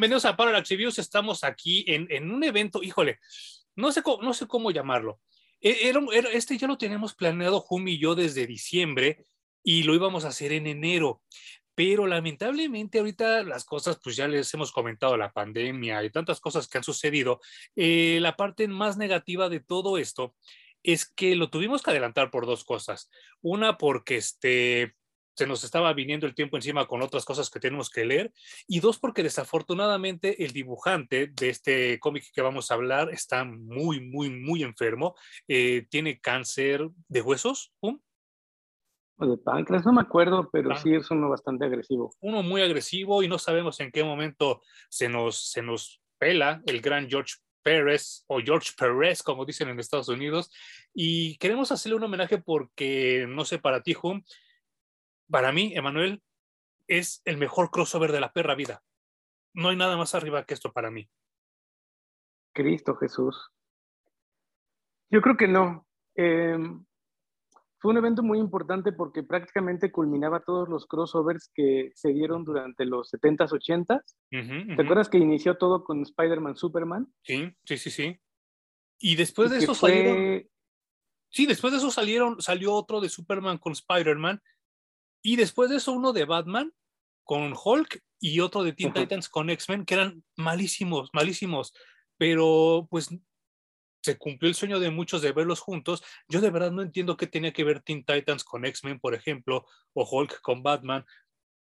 bienvenidos a Parallax Reviews. Estamos aquí en, un evento, híjole, no sé, cómo, no sé cómo llamarlo. E, este ya lo tenemos planeado Jumi y yo desde diciembre y lo íbamos a hacer en enero. Pero lamentablemente ahorita las cosas, pues ya les hemos comentado, la pandemia y tantas cosas que han sucedido. Eh, la parte más negativa de todo esto es que lo tuvimos que adelantar por dos cosas. Una, porque este, se nos estaba viniendo el tiempo encima con otras cosas que tenemos que leer. Y dos, porque desafortunadamente el dibujante de este cómic que vamos a hablar está muy, muy, muy enfermo. Eh, tiene cáncer de huesos. O de páncreas, no me acuerdo, pero sí es uno bastante agresivo. Uno muy agresivo y no sabemos en qué momento se nos, se nos pela el gran George Pérez o George Pérez, como dicen en Estados Unidos. Y queremos hacerle un homenaje porque, no sé, para ti, Hum, para mí, Emanuel, es el mejor crossover de la perra vida. No hay nada más arriba que esto para mí. Cristo Jesús. Yo creo que no. Eh, fue un evento muy importante porque prácticamente culminaba todos los crossovers que se dieron durante los 70s, 80s. ¿Te acuerdas que inició todo con Spider-Man, Superman? Sí, sí, sí, sí. Y después de eso salieron... Sí, después de eso salieron, salió otro de Superman con Spider-Man. Y después de eso uno de Batman con Hulk y otro de Teen Titans con X-Men, que eran malísimos, malísimos. Pero pues se cumplió el sueño de muchos de verlos juntos. Yo de verdad no entiendo qué tenía que ver Teen Titans con X-Men, por ejemplo, o Hulk con Batman,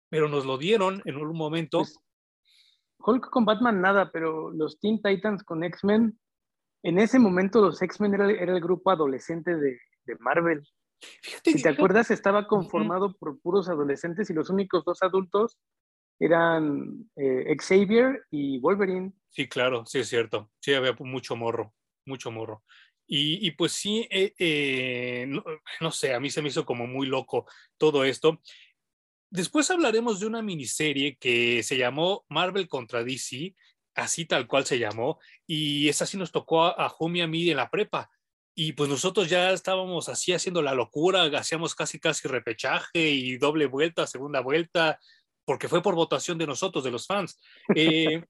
pero nos lo dieron en un momento. Pues, Hulk con Batman nada, pero los Teen Titans con X-Men, en ese momento los X-Men era, el grupo adolescente de, Marvel. Si te acuerdas, estaba conformado por puros adolescentes y los únicos dos adultos eran eh, Xavier y Wolverine. Sí, claro, sí es cierto. Sí, había mucho morro mucho morro. Y, pues sí, eh, eh, no, sé, a mí se me hizo como muy loco todo esto. Después hablaremos de una miniserie que se llamó Marvel contra DC, así tal cual se llamó, y esa sí nos tocó a, a y a mí en la prepa. Y pues nosotros ya estábamos así haciendo la locura, hacíamos casi casi repechaje y doble vuelta, segunda vuelta, porque fue por votación de nosotros, de los fans. Eh,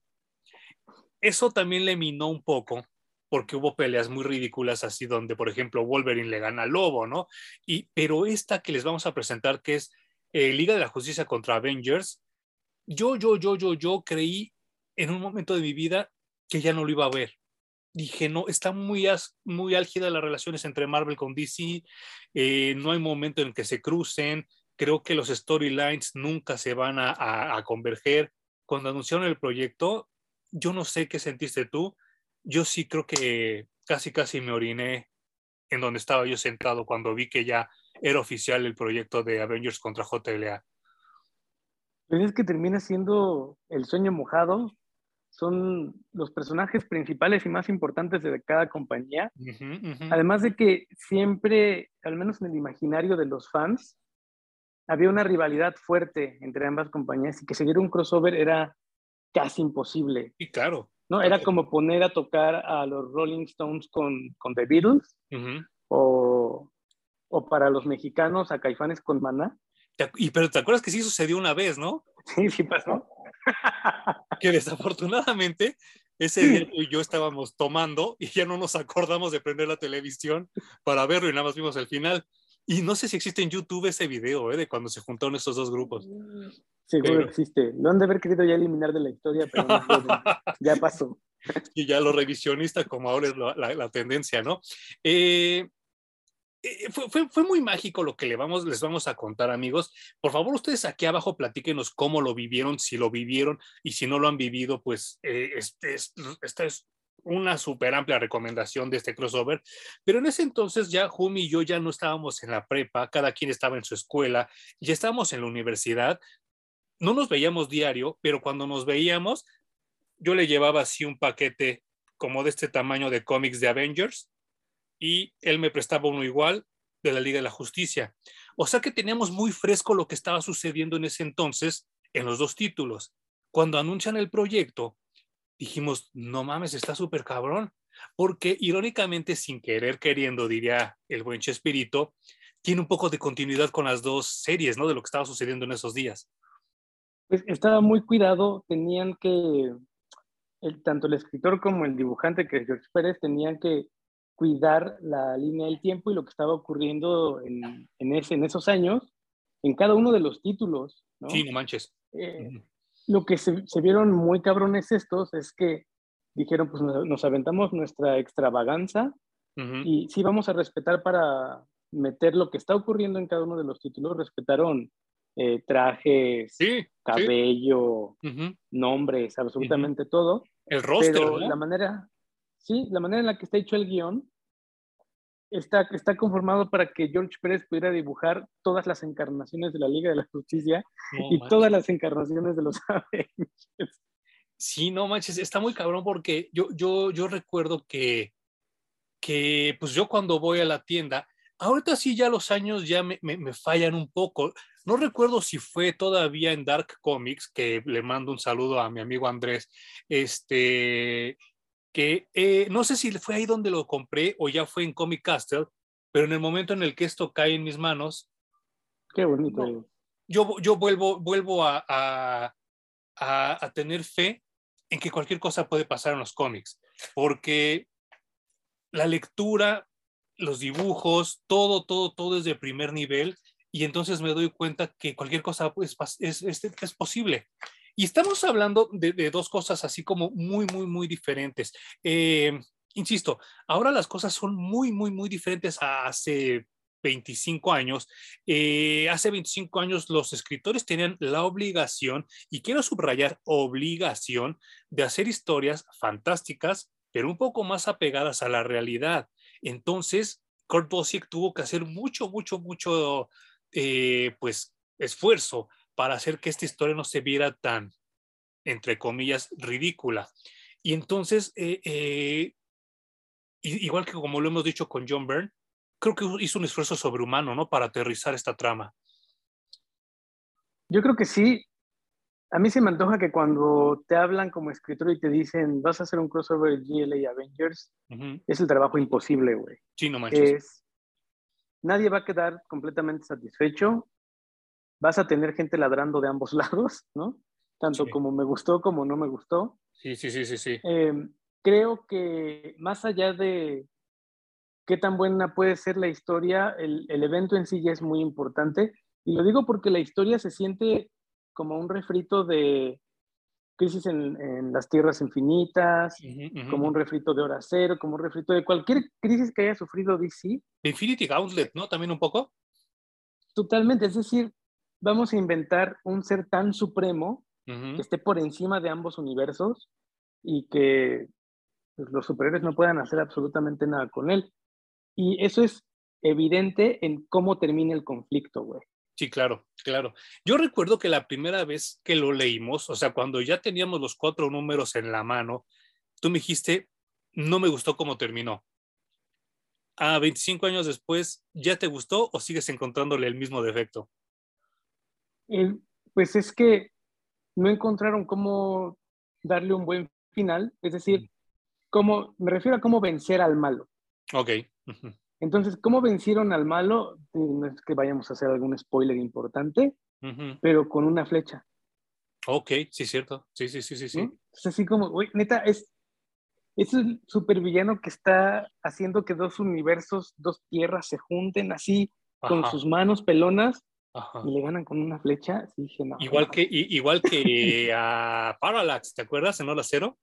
eso también le minó un poco porque hubo peleas muy ridículas así donde, por ejemplo, Wolverine le gana al Lobo, ¿no? Y, pero esta que les vamos a presentar, que es eh, Liga de la Justicia contra Avengers, yo, yo, yo, yo, yo creí en un momento de mi vida que ya no lo iba a ver. Dije, no, está muy, muy álgida las relaciones entre Marvel con DC, eh, no hay momento en que se crucen, creo que los storylines nunca se van a, converger. Cuando anunciaron el proyecto, yo no sé qué sentiste tú, yo sí creo que casi casi me oriné en donde estaba yo sentado cuando vi que ya era oficial el proyecto de Avengers contra JLA. Pues es que termina siendo el sueño mojado. Son los personajes principales y más importantes de cada compañía. Además de que siempre, al menos en el imaginario de los fans, había una rivalidad fuerte entre ambas compañías y que se diera un crossover era casi imposible. Y claro. ¿no? Era como poner a tocar a los Rolling Stones con, con The Beatles o, o, para los mexicanos a Caifanes con Maná. Y pero te acuerdas que sí sucedió una vez, ¿no? Sí, sí pasó. Que desafortunadamente ese día tú y yo estábamos tomando y ya no nos acordamos de prender la televisión para verlo y nada más vimos el final. Y no sé si existe en YouTube ese video ¿eh? de cuando se juntaron estos dos grupos. Seguro existe. Lo han de haber querido ya eliminar de la historia, pero no ya pasó. Y ya lo revisionista, como ahora es la, tendencia, ¿no? Eh, eh, fue, muy mágico lo que le vamos, les vamos a contar, amigos. Por favor, ustedes aquí abajo platíquenos cómo lo vivieron, si lo vivieron y si no lo han vivido, pues este, esta es una súper amplia recomendación de este crossover, pero en ese entonces ya Jumi y yo ya no estábamos en la prepa, cada quien estaba en su escuela, ya estábamos en la universidad, no nos veíamos diario, pero cuando nos veíamos, yo le llevaba así un paquete como de este tamaño de cómics de Avengers y él me prestaba uno igual de la Liga de la Justicia. O sea que teníamos muy fresco lo que estaba sucediendo en ese entonces en los dos títulos. Cuando anuncian el proyecto, dijimos, no mames, está súper cabrón. Porque irónicamente, sin querer queriendo, diría el buen Chespirito, tiene un poco de continuidad con las dos series, ¿no? De lo que estaba sucediendo en esos días. Pues estaba muy cuidado, tenían que, el, tanto el escritor como el dibujante, que es George Pérez, tenían que cuidar la línea del tiempo y lo que estaba ocurriendo en, en, ese, en esos años, en cada uno de los títulos. ¿no? Sí, no manches. Eh, lo que se, se, vieron muy cabrones estos es que dijeron, pues nos, aventamos nuestra extravaganza y sí vamos a respetar para meter lo que está ocurriendo en cada uno de los títulos, respetaron eh, trajes, cabello, nombres, absolutamente todo. El roster, pero la manera, sí, la manera en la que está hecho el guion está, está conformado para que George Pérez pudiera dibujar todas las encarnaciones de la Liga de la Justicia y todas las encarnaciones de los Avengers. Sí, no manches, está muy cabrón porque yo, yo, yo recuerdo que, que, pues yo cuando voy a la tienda, ahorita sí ya los años ya me, me, me, fallan un poco. No recuerdo si fue todavía en Dark Comics, que le mando un saludo a mi amigo Andrés, este, que eh, no sé si fue ahí donde lo compré o ya fue en Comic Castle, pero en el momento en el que esto cae en mis manos, qué bonito. yo, yo vuelvo, vuelvo a, a, a, a tener fe en que cualquier cosa puede pasar en los cómics, porque la lectura, los dibujos, todo, todo, todo es de primer nivel y entonces me doy cuenta que cualquier cosa pues, es, es, es posible. Y estamos hablando de, dos cosas así como muy, muy, muy diferentes. Eh, insisto, ahora las cosas son muy, muy, muy diferentes a hace 25 años, eh, hace 25 años los escritores tenían la obligación, y quiero subrayar obligación, de hacer historias fantásticas, pero un poco más apegadas a la realidad. Entonces, Kurt Busiek tuvo que hacer mucho, mucho, mucho, eh, pues, esfuerzo para hacer que esta historia no se viera tan, entre comillas, ridícula. Y entonces, eh, eh, igual que como lo hemos dicho con John Byrne, creo que hizo un esfuerzo sobrehumano, ¿no? Para aterrizar esta trama. Yo creo que sí. A mí se me antoja que cuando te hablan como escritor y te dicen, vas a hacer un crossover de GLA y Avengers, uh -huh. es el trabajo imposible, güey. Sí, no manches. Es, nadie va a quedar completamente satisfecho. Vas a tener gente ladrando de ambos lados, ¿no? Tanto sí. como me gustó como no me gustó. Sí, sí, sí, sí. sí. Eh, creo que más allá de qué tan buena puede ser la historia, el, el, evento en sí ya es muy importante. Y lo digo porque la historia se siente como un refrito de Crisis en, en las Tierras Infinitas, uh -huh, uh -huh. como un refrito de Hora Cero, como un refrito de cualquier crisis que haya sufrido DC. Infinity Gauntlet, ¿no? También un poco. Totalmente, es decir, vamos a inventar un ser tan supremo uh -huh. que esté por encima de ambos universos y que pues, los superhéroes no puedan hacer absolutamente nada con él. Y eso es evidente en cómo termina el conflicto, güey. Sí, claro, claro. Yo recuerdo que la primera vez que lo leímos, o sea, cuando ya teníamos los cuatro números en la mano, tú me dijiste, no me gustó cómo terminó. A 25 años después, ¿ya te gustó o sigues encontrándole el mismo defecto? Eh, pues es que no encontraron cómo darle un buen final, es decir, cómo, me refiero a cómo vencer al malo. Ok. Uh -huh. Entonces, ¿cómo vencieron al malo? No es que vayamos a hacer algún spoiler importante, uh -huh. pero con una flecha. Ok, sí, cierto. Sí, sí, sí, sí. sí. ¿no? Es así como, güey, neta, es, es un supervillano que está haciendo que dos universos, dos tierras se junten así, Ajá. con sus manos pelonas, Ajá. y le ganan con una flecha. Sí, dije, no, igual, no. Que, igual que a Parallax, ¿te acuerdas? En Hora Cero.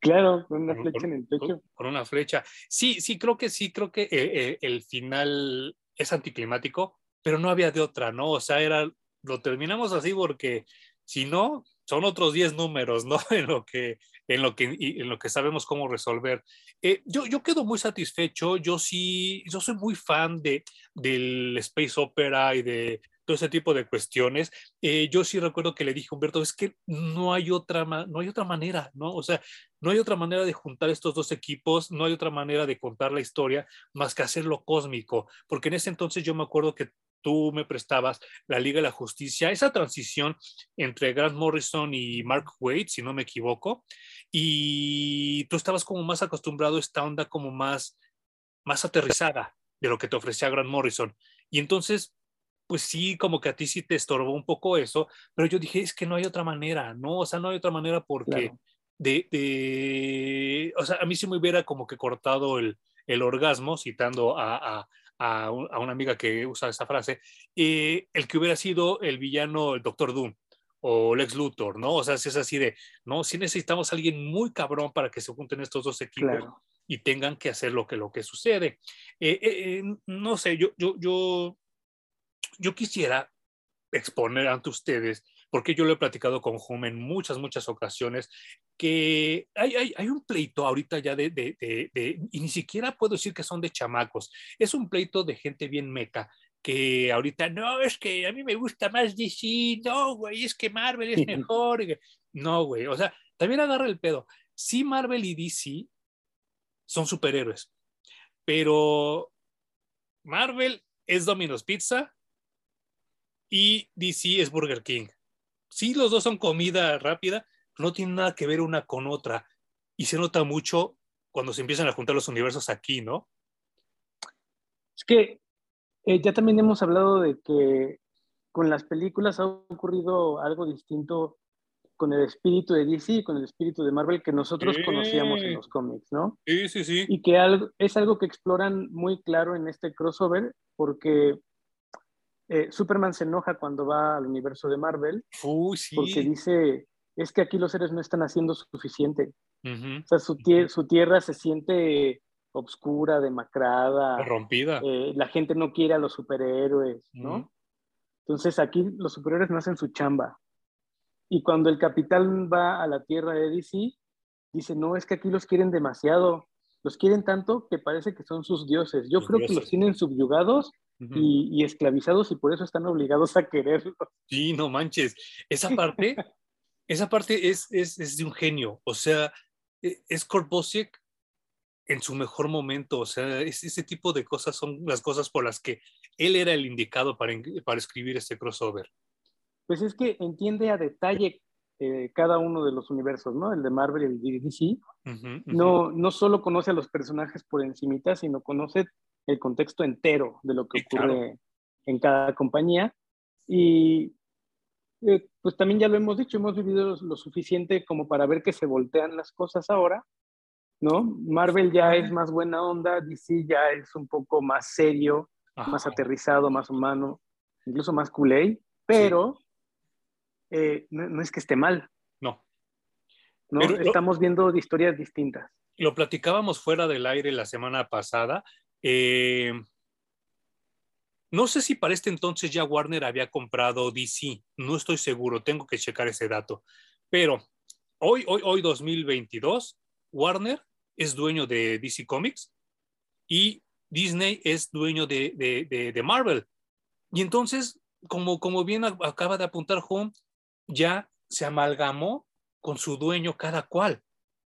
Claro, con una flecha con, en el pecho. Con una flecha. Sí, sí, creo que sí, creo que eh, eh, el final es anticlimático, pero no había de otra, ¿no? O sea, era, lo terminamos así porque si no, son otros 10 números, ¿no? En lo que, en lo que, en lo que sabemos cómo resolver. Eh, yo, yo quedo muy satisfecho, yo sí, yo soy muy fan de, del space opera y de todo ese tipo de cuestiones. Eh, yo sí recuerdo que le dije a Humberto, es que no hay otra, no hay otra manera, ¿no? O sea, no hay otra manera de juntar estos dos equipos, no hay otra manera de contar la historia más que hacerlo cósmico, porque en ese entonces yo me acuerdo que tú me prestabas la Liga de la Justicia, esa transición entre Grant Morrison y Mark Waid, si no me equivoco, y tú estabas como más acostumbrado a esta onda como más, más aterrizada de lo que te ofrecía Grant Morrison. Y entonces, pues sí, como que a ti sí te estorbó un poco eso, pero yo dije, es que no hay otra manera, ¿no? O sea, no hay otra manera porque de, de, o sea, a mí sí me hubiera como que cortado el, el orgasmo, citando a, a, a, una amiga que usa esa frase, eh, el que hubiera sido el villano, el Doctor Doom o Lex Luthor, ¿no? O sea, si es así de, no, si necesitamos a alguien muy cabrón para que se junten estos dos equipos y tengan que hacer lo que, lo que sucede. Eh, eh, no sé, yo, yo, yo, yo quisiera exponer ante ustedes, porque yo lo he platicado con Hum en muchas, muchas ocasiones, que hay, hay, hay un pleito ahorita ya de, de, de, y ni siquiera puedo decir que son de chamacos, es un pleito de gente bien meca, que ahorita, no, es que a mí me gusta más DC, no, güey, es que Marvel es mejor. No, güey, o sea, también agarra el pedo. Sí, Marvel y DC son superhéroes, pero Marvel es Domino's Pizza y DC es Burger King. Sí, los dos son comida rápida, no tienen nada que ver una con otra. Y se nota mucho cuando se empiezan a juntar los universos aquí, ¿no? Es que eh, ya también hemos hablado de que con las películas ha ocurrido algo distinto con el espíritu de DC y con el espíritu de Marvel que nosotros conocíamos en los cómics, ¿no? Sí, sí, sí. Y que algo, es algo que exploran muy claro en este crossover porque eh, Superman se enoja cuando va al universo de Marvel sí. porque dice, es que aquí los seres no están haciendo suficiente. O sea, su, su tierra se siente obscura, demacrada. Rompida. Eh, la gente no quiere a los superhéroes, ¿no? Entonces aquí los superhéroes no hacen su chamba. Y cuando el capitán va a la tierra de DC, dice, no, es que aquí los quieren demasiado. Los quieren tanto que parece que son sus dioses. Yo creo que los tienen subyugados y, esclavizados y por eso están obligados a quererlos. Sí, no manches. Esa parte, esa parte es, es, es, de un genio. O sea, e, es Kurt en su mejor momento. O sea, ese tipo de cosas son las cosas por las que él era el indicado para, para escribir este crossover. Pues es que entiende a detalle eh, cada uno de los universos, ¿no? El de Marvel y el de DC. No, no solo conoce a los personajes por encimita, sino conoce el contexto entero de lo que ocurre en cada compañía. Y eh, pues también ya lo hemos dicho, hemos vivido lo suficiente como para ver que se voltean las cosas ahora ¿no? Marvel ya es más buena onda, DC ya es un poco más serio, más aterrizado, más humano, incluso más culé, pero eh, no, es que esté mal. No. ¿no? Estamos viendo historias distintas. Lo platicábamos fuera del aire la semana pasada. Eh, no sé si para este entonces ya Warner había comprado DC, no estoy seguro, tengo que checar ese dato. Pero hoy, hoy, hoy 2022, Warner es dueño de DC Comics y Disney es dueño de, Marvel. Y entonces, como, como bien acaba de apuntar Home, ya se amalgamó con su dueño cada cual.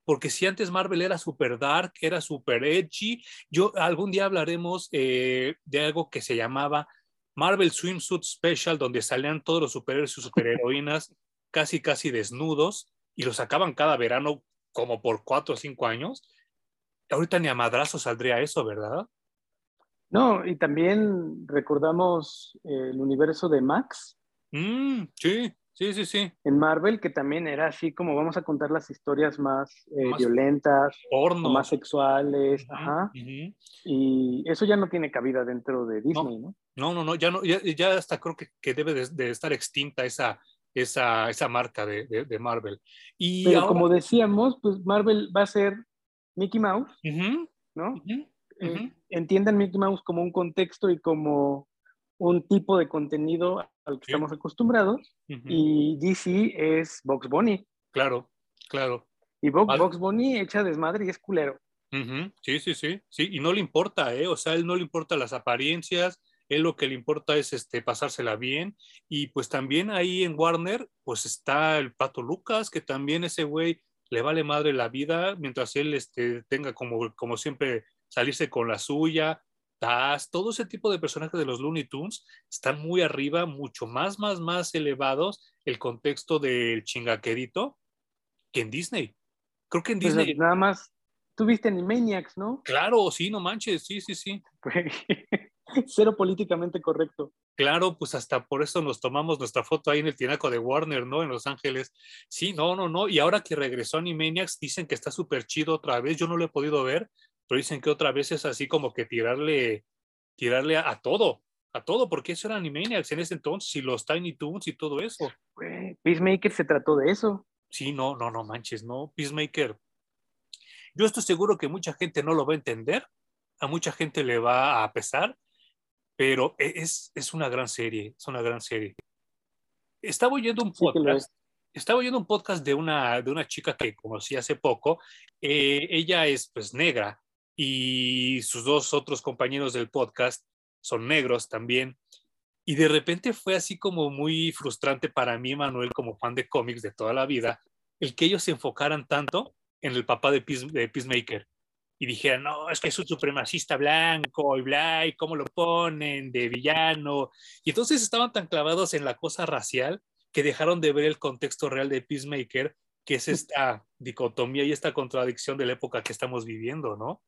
Porque si antes Marvel era super dark, era super edgy, yo algún día hablaremos eh, de algo que se llamaba Marvel Swimsuit Special, donde salían todos los superhéroes y superheroínas casi, casi desnudos y los sacaban cada verano como por cuatro o cinco años. Ahorita ni a madrazo saldría eso, ¿verdad? No, y también recordamos el universo de Max. Mm, sí, sí, sí, sí. En Marvel, que también era así como vamos a contar las historias más, eh, violentas, más sexuales, ajá. Y eso ya no tiene cabida dentro de Disney, ¿no? No, no, no, ya, no, ya, hasta creo que, que debe de, estar extinta esa, esa, esa marca de, de, Marvel. Y Pero como decíamos, pues Marvel va a ser Mickey Mouse, ¿no? Eh, entiendan Mickey Mouse como un contexto y como un tipo de contenido al que estamos acostumbrados. Y DC es Box Bunny. Claro, claro. Y Box, Bunny echa desmadre y es culero. Sí, sí, sí, sí. Y no le importa, ¿eh? O sea, él no le importa las apariencias, él lo que le importa es este, pasársela bien. Y pues también ahí en Warner, pues está el Pato Lucas, que también ese güey le vale madre la vida mientras él este, tenga como, como siempre salirse con la suya. Taz, todo ese tipo de personajes de los Looney Tunes están muy arriba, mucho más, más, más elevados el contexto del chingaquerito que en Disney. Creo que en pues, Disney. nada más, tú viste Animaniacs, ¿no? Claro, sí, no manches, sí, sí, sí. Cero políticamente correcto. Claro, pues hasta por eso nos tomamos nuestra foto ahí en el tinaco de Warner, ¿no? En Los Ángeles. Sí, no, no, no. Y ahora que regresó Animaniacs, dicen que está súper chido otra vez. Yo no lo he podido ver, pero dicen que otra vez es así como que tirarle, tirarle a, todo, a todo, porque eso era Animaniacs en ese entonces, y los Tiny Toons y todo eso. Peacemaker se trató de eso. Sí, no, no, no manches, no. Peacemaker. Yo estoy seguro que mucha gente no lo va a entender, a mucha gente le va a pesar, pero e, es, es una gran serie, es una gran serie. Estaba oyendo un podcast, estaba oyendo un podcast de una, de una chica que conocí hace poco. Eh, ella es pues negra y sus dos otros compañeros del podcast son negros también. Y de repente fue así como muy frustrante para mí, Manuel, como fan de cómics de toda la vida, el que ellos se enfocaran tanto en el papá de, de Peacemaker y dijeran, no, es que es un supremacista blanco y bla, y cómo lo ponen de villano. Y entonces estaban tan clavados en la cosa racial que dejaron de ver el contexto real de Peacemaker, que es esta dicotomía y esta contradicción de la época que estamos viviendo, ¿no?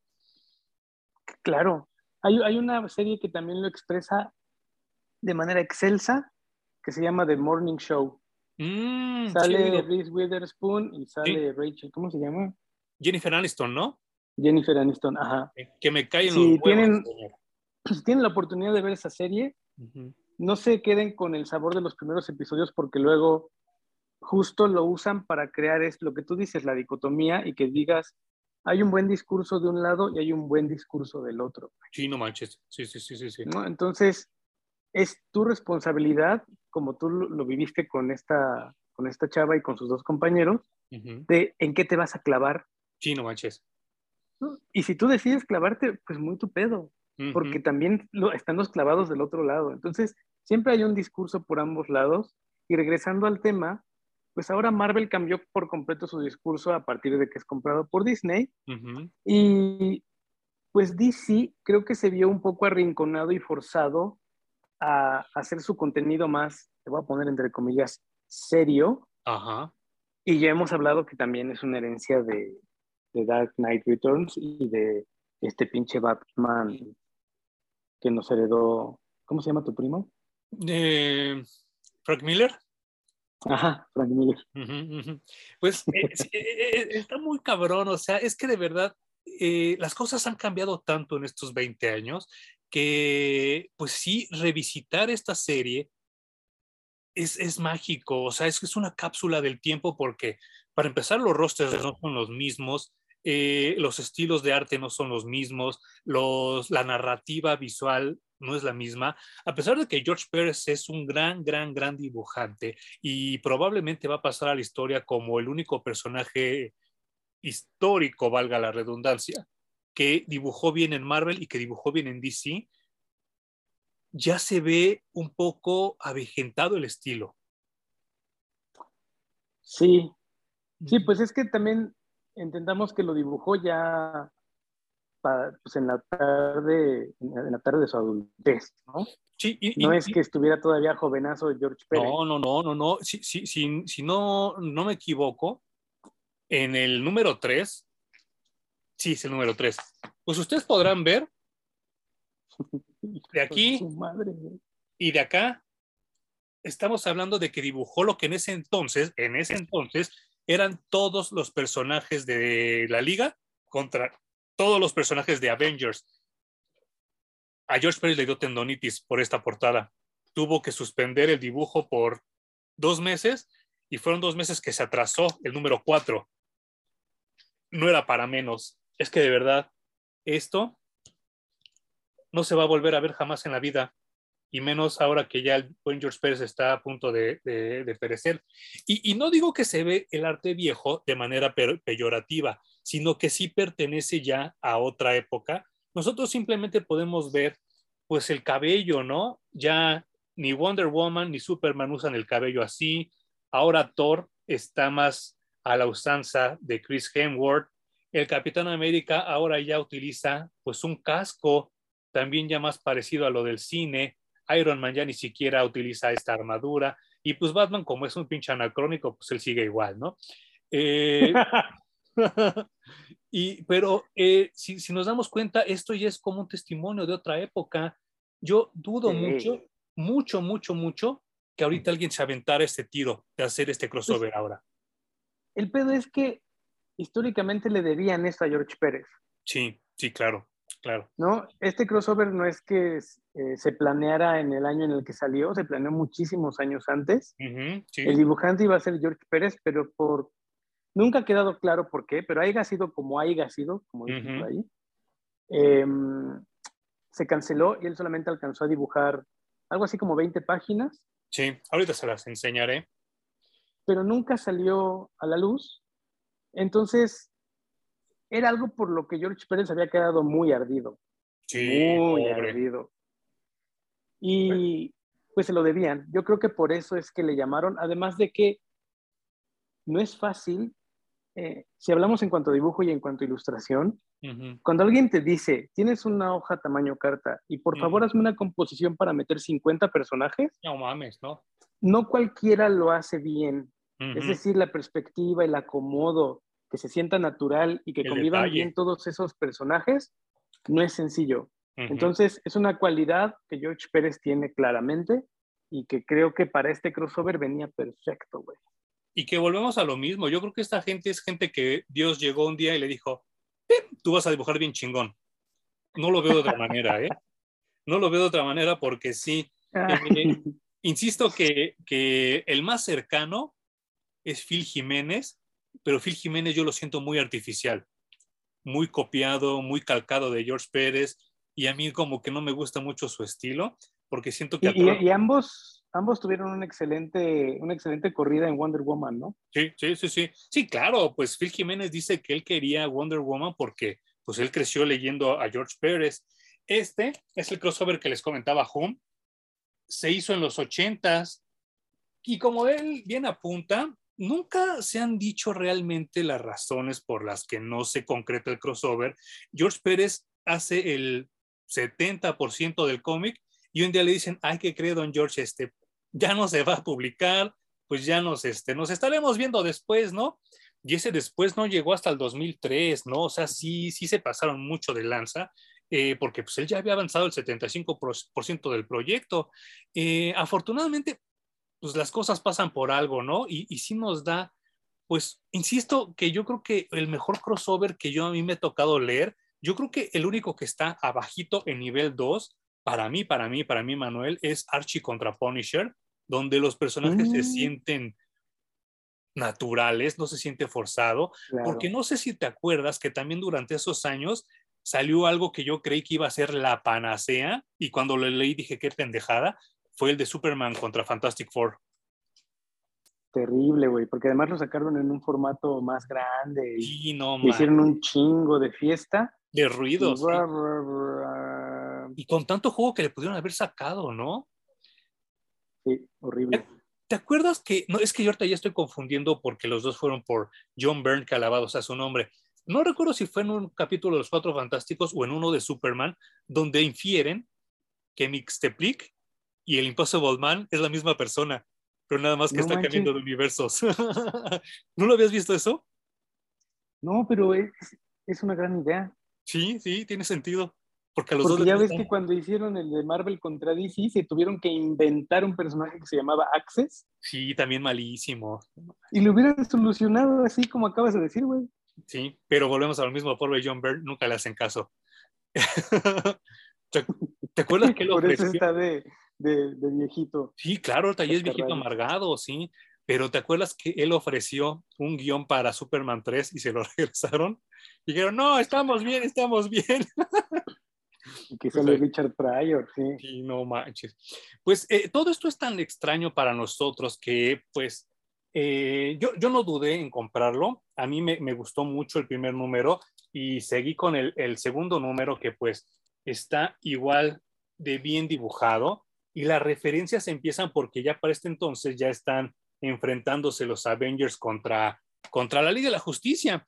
Claro. Hay, hay una serie que también lo expresa de manera excelsa, que se llama The Morning Show. Mm, sale Reese Witherspoon y sale Rachel, ¿cómo se llama? Jennifer Aniston, ¿no? Jennifer Aniston, ajá. Que me caen si los tienen, Si tienen la oportunidad de ver esa serie, no se queden con el sabor de los primeros episodios porque luego justo lo usan para crear es lo que tú dices, la dicotomía y que digas, hay un buen discurso de un lado y hay un buen discurso del otro. Sí, no manches. Sí, sí, sí, sí. sí. Entonces, es tu responsabilidad, como tú lo, viviste con esta, con esta chava y con sus dos compañeros, de en qué te vas a clavar. Sí, no manches. Y si tú decides clavarte, pues muy tu pedo, porque también lo, están los clavados del otro lado. Entonces, siempre hay un discurso por ambos lados. Y regresando al tema, pues ahora Marvel cambió por completo su discurso a partir de que es comprado por Disney. Y pues DC creo que se vio un poco arrinconado y forzado a hacer su contenido más, te voy a poner entre comillas, serio. Ajá. Y ya hemos hablado que también es una herencia de, de Dark Knight Returns y de este pinche Batman que nos heredó. ¿Cómo se llama tu primo? Eh, Frank Miller. Ajá, Frank Miller. Pues eh, eh, está muy cabrón, o sea, es que de verdad las cosas han cambiado tanto en estos 20 años que, pues sí, revisitar esta serie es, es mágico, o sea, es, es una cápsula del tiempo porque, para empezar, los rosters no son los mismos, eh, los estilos de arte no son los mismos, los, la narrativa visual no es la misma, a pesar de que George Pérez es un gran, gran, gran dibujante y probablemente va a pasar a la historia como el único personaje histórico, valga la redundancia, que dibujó bien en Marvel y que dibujó bien en DC, ya se ve un poco avejentado el estilo. Sí, sí, pues es que también entendamos que lo dibujó ya pues en la tarde, en la tarde de su adultez, ¿no? Sí, no es que estuviera todavía jovenazo George Pérez. No, no, no, no, no. Si, si, si, no, no me equivoco, en el número 3, sí, es el número 3, pues ustedes podrán ver de aquí y de acá, estamos hablando de que dibujó lo que en ese entonces, en ese entonces, eran todos los personajes de la liga contra todos los personajes de Avengers. A George Pérez le dio tendonitis por esta portada. Tuvo que suspender el dibujo por dos meses y fueron dos meses que se atrasó el número cuatro. No era para menos. Es que de verdad, esto no se va a volver a ver jamás en la vida y menos ahora que ya el buen George Pérez está a punto de, perecer. Y, no digo que se ve el arte viejo de manera peyorativa, sino que sí pertenece ya a otra época. Nosotros simplemente podemos ver pues el cabello, ¿no? Ya ni Wonder Woman ni Superman usan el cabello así. Ahora Thor está más a la usanza de Chris Hemsworth. El Capitán América ahora ya utiliza pues un casco también ya más parecido a lo del cine. Iron Man ya ni siquiera utiliza esta armadura. Y pues Batman, como es un pinche anacrónico, pues él sigue igual, ¿no? Eh, y, pero eh, si, si, nos damos cuenta, esto ya es como un testimonio de otra época. Yo dudo mucho, mucho, mucho, mucho que ahorita alguien se aventara este tiro de hacer este pues crossover ahora. El pedo es que históricamente le debían esto a George Pérez. Sí, sí, claro, claro. ¿No? Este crossover no es que eh, se planeara en el año en el que salió, se planeó muchísimos años antes. El dibujante iba a ser George Pérez, pero por... Nunca ha quedado claro por qué, pero haya sido como haya sido, como dicen ahí. Em, se canceló y él solamente alcanzó a dibujar algo así como 20 páginas. Sí, ahorita se las enseñaré. Pero nunca salió a la luz. Entonces, era algo por lo que George Pérez había quedado muy ardido. Sí, muy ardido. Y pues se lo debían. Yo creo que por eso es que le llamaron, además de que no es fácil, eh, si hablamos en cuanto a dibujo y en cuanto a ilustración, cuando alguien te dice, tienes una hoja tamaño carta y por favor hazme una composición para meter 50 personajes. No mames, ¿no? No cualquiera lo hace bien. Es decir, la perspectiva, el acomodo, que se sienta natural y que convivan bien todos esos personajes, no es sencillo. Entonces, es una cualidad que George Pérez tiene claramente y que creo que para este crossover venía perfecto, güey. Y que volvemos a lo mismo. Yo creo que esta gente es gente que Dios llegó un día y le dijo, tú vas a dibujar bien chingón. No lo veo de otra manera, ¿eh? No lo veo de otra manera porque sí. Ah. Eh, insisto que, que el más cercano es Phil Jiménez, pero Phil Jiménez yo lo siento muy artificial, muy copiado, muy calcado de George Pérez, y a mí como que no me gusta mucho su estilo, porque siento que... Y, ambos, ambos tuvieron una excelente, una excelente corrida en Wonder Woman, ¿no? Sí, sí, sí, sí. Sí, claro, pues Phil Jiménez dice que él quería Wonder Woman porque pues él creció leyendo a George Pérez. Este es el crossover que les comentaba Home. Se hizo en los ochentas y como él bien apunta, nunca se han dicho realmente las razones por las que no se concreta el crossover. George Pérez hace el 70% del cómic y un día le dicen, ay, que cree, don George, este, ya no se va a publicar, pues ya nos, este, nos estaremos viendo después, ¿no? Y ese después no llegó hasta el 2003, ¿no? O sea, sí, sí se pasaron mucho de lanza. Eh, porque pues él ya había avanzado el 75% del proyecto. Eh, afortunadamente, pues las cosas pasan por algo, ¿no? Y, y sí nos da, pues, insisto que yo creo que el mejor crossover que yo a mí me he tocado leer, yo creo que el único que está abajito en nivel 2, para mí, para mí, para mí, Manuel, es Archie contra Punisher, donde los personajes se mm. sienten naturales, no se siente forzado, porque no sé si te acuerdas que también durante esos años salió algo que yo creí que iba a ser la panacea y cuando lo leí dije qué pendejada, fue el de Superman contra Fantastic Four. Terrible, güey, porque además lo sacaron en un formato más grande. Y no, Hicieron un chingo de fiesta. De ruidos. Y, con tanto juego que le pudieron haber sacado, ¿no? Sí, horrible. ¿Te acuerdas que, no, es que yo ahorita ya estoy confundiendo porque los dos fueron por John Byrne, que alabado sea su nombre. No recuerdo si fue en un capítulo de Los Cuatro Fantásticos o en uno de Superman, donde infieren que Mixteplic y el Impossible Man es la misma persona, pero nada más que está cambiando de universos. ¿No lo habías visto eso? No, pero es, es una gran idea. Sí, sí, tiene sentido. Porque, los porque ya ves que cuando hicieron el de Marvel contra DC se tuvieron que inventar un personaje que se llamaba Access. Sí, también malísimo. Y lo hubieran solucionado así como acabas de decir, güey. Sí, pero volvemos a lo mismo, pobre John Byrne, nunca le hacen caso. ¿Te, acuerdas que lo Por eso está de, de, viejito. Sí, claro, ahorita es viejito amargado, sí. Pero ¿te acuerdas que él ofreció un guion para Superman 3 y se lo regresaron? Y dijeron, no, estamos bien, estamos bien. Y que sale Richard Pryor, sí. Sí, no manches. Pues eh, todo esto es tan extraño para nosotros que, pues, eh, yo, yo, no dudé en comprarlo. A mí me, me, gustó mucho el primer número y seguí con el, el segundo número que, pues, está igual de bien dibujado y las referencias empiezan porque ya para este entonces ya están enfrentándose los Avengers contra, contra la Liga de la Justicia.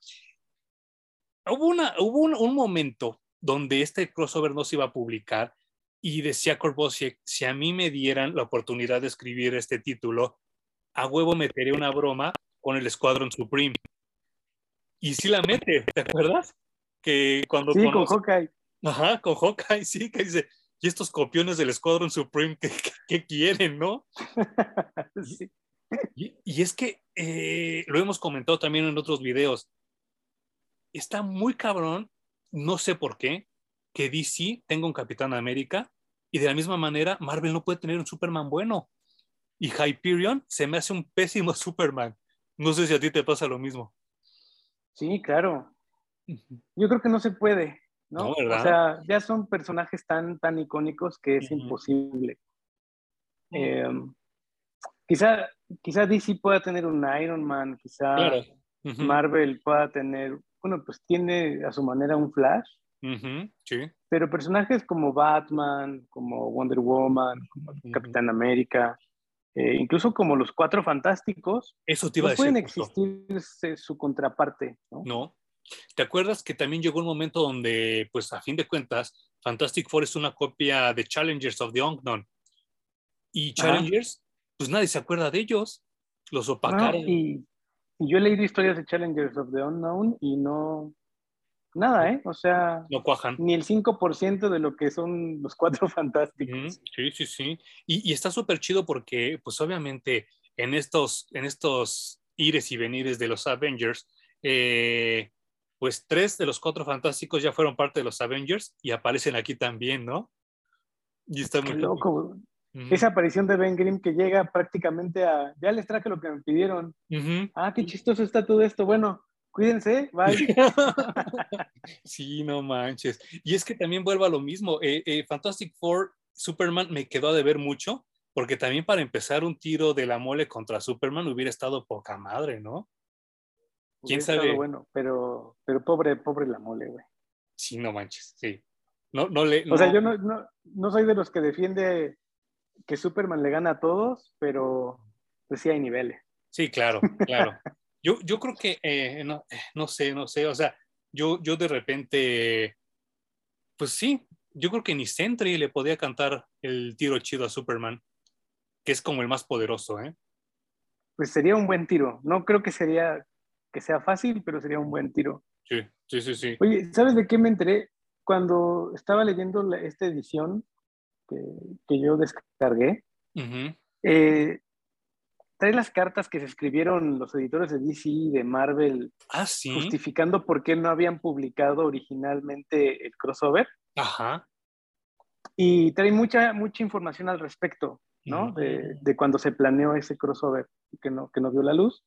Hubo, una, hubo un, momento donde este crossover no se iba a publicar y decía Corbusier, si a mí me dieran la oportunidad de escribir este título, a huevo metería una broma con el Squadron Supreme. Y sí la mete, ¿te acuerdas? Que cuando sí, con Hawkeye. Ajá, con Hawkeye, sí, que dice, y estos copiones del Squadron Supreme, ¿qué, quieren, no? sí. y, es que eh, lo hemos comentado también en otros videos. Está muy cabrón, no sé por qué, que DC tenga un Capitán América y de la misma manera Marvel no puede tener un Superman bueno. Y Hyperion se me hace un pésimo Superman. No sé si a ti te pasa lo mismo. Sí, claro. Yo creo que no se puede, ¿no? o sea, ya son personajes tan, tan icónicos que es imposible. Em, quizá, quizá DC pueda tener un Iron Man, quizá Marvel pueda tener, bueno, pues tiene a su manera un Flash. sí. Pero personajes como Batman, como Wonder Woman, como Capitán América, eh, incluso como los Cuatro Fantásticos, Eso te iba no pueden existir su contraparte. ¿no? no, ¿Te acuerdas que también llegó un momento donde, pues a fin de cuentas, Fantastic Four es una copia de Challengers of the Unknown? Y Challengers, pues nadie se acuerda de ellos. Los opacaron. y, yo he leído historias de Challengers of the Unknown y no. Nada, ¿eh? O sea. No cuajan. Ni el 5% de lo que son los cuatro fantásticos. sí, sí, sí. Y, y está súper chido porque, pues obviamente, en estos, en estos ires y venires de los Avengers, eh, pues tres de los cuatro fantásticos ya fueron parte de los Avengers y aparecen aquí también, ¿no? Y está muy loco. Esa aparición de Ben Grimm que llega prácticamente a, ya les traje lo que me pidieron. Ah, qué chistoso está todo esto. Bueno, cuídense, bye. sí, no manches. Y es que también vuelvo a lo mismo. Eh, eh, Fantastic Four, Superman me quedó a deber mucho, porque también para empezar un tiro de la mole contra Superman hubiera estado poca madre, ¿no? ¿Quién sabe? Bueno, pero, pero pobre, pobre la mole, güey. Sí, no manches, sí. No, no le, O sea, yo no, no, no, soy de los que defiende que Superman le gana a todos, pero pues sí hay niveles. Sí, claro, claro. yo, yo creo que, eh, no, no sé, no sé, o sea, yo, yo de repente, pues sí, yo creo que ni Sentry le podía cantar el tiro chido a Superman, que es como el más poderoso, ¿eh? Pues sería un buen tiro. No creo que sería que sea fácil, pero sería un buen tiro. Sí, sí, sí, sí. Oye, ¿sabes de qué me enteré? Cuando estaba leyendo esta edición que, yo descargué, eh, trae las cartas que se escribieron los editores de DC y de Marvel ah, ¿sí? justificando por qué no habían publicado originalmente el crossover. Ajá. Y trae mucha, mucha información al respecto, ¿no? de, de, cuando se planeó ese crossover que no, que no vio la luz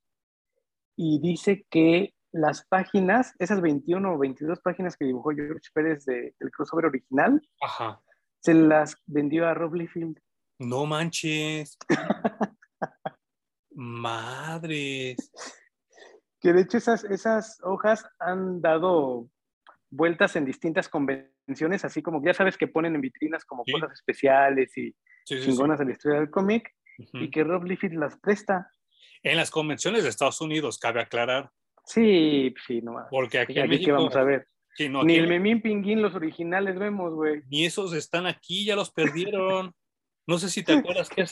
y dice que las páginas, esas 21 o 22 páginas que dibujó George Pérez de, del crossover original, se las vendió a Rob Liefeld. No manches. Madres. Que de hecho esas, esas hojas han dado vueltas en distintas convenciones, así como ya sabes que ponen en vitrinas como cosas especiales y chingonas de la historia del cómic, y que Rob Liefeld las presta. En las convenciones de Estados Unidos, cabe aclarar. Sí, sí, no Porque aquí, en México. vamos a ver. Ni el Memín Pinguín, los originales vemos, güey. Ni esos están aquí, ya los perdieron. no sé si te acuerdas que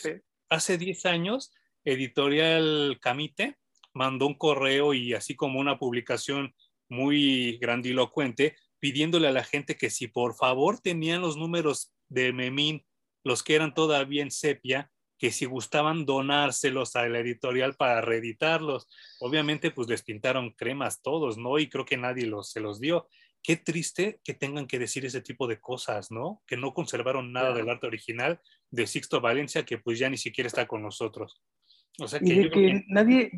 hace, 10 años, Editorial Camite mandó un correo y así como una publicación muy grandilocuente pidiéndole a la gente que si por favor tenían los números de Memín, los que eran todavía en sepia, que si gustaban donárselos a la editorial para reeditarlos. Obviamente, pues les pintaron cremas todos, ¿no? Y creo que nadie los, se los dio. Qué triste que tengan que decir ese tipo de cosas, ¿no? Que no conservaron nada del arte original de Sixto Valencia, que pues ya ni siquiera está con nosotros. O sea, que, que, nadie,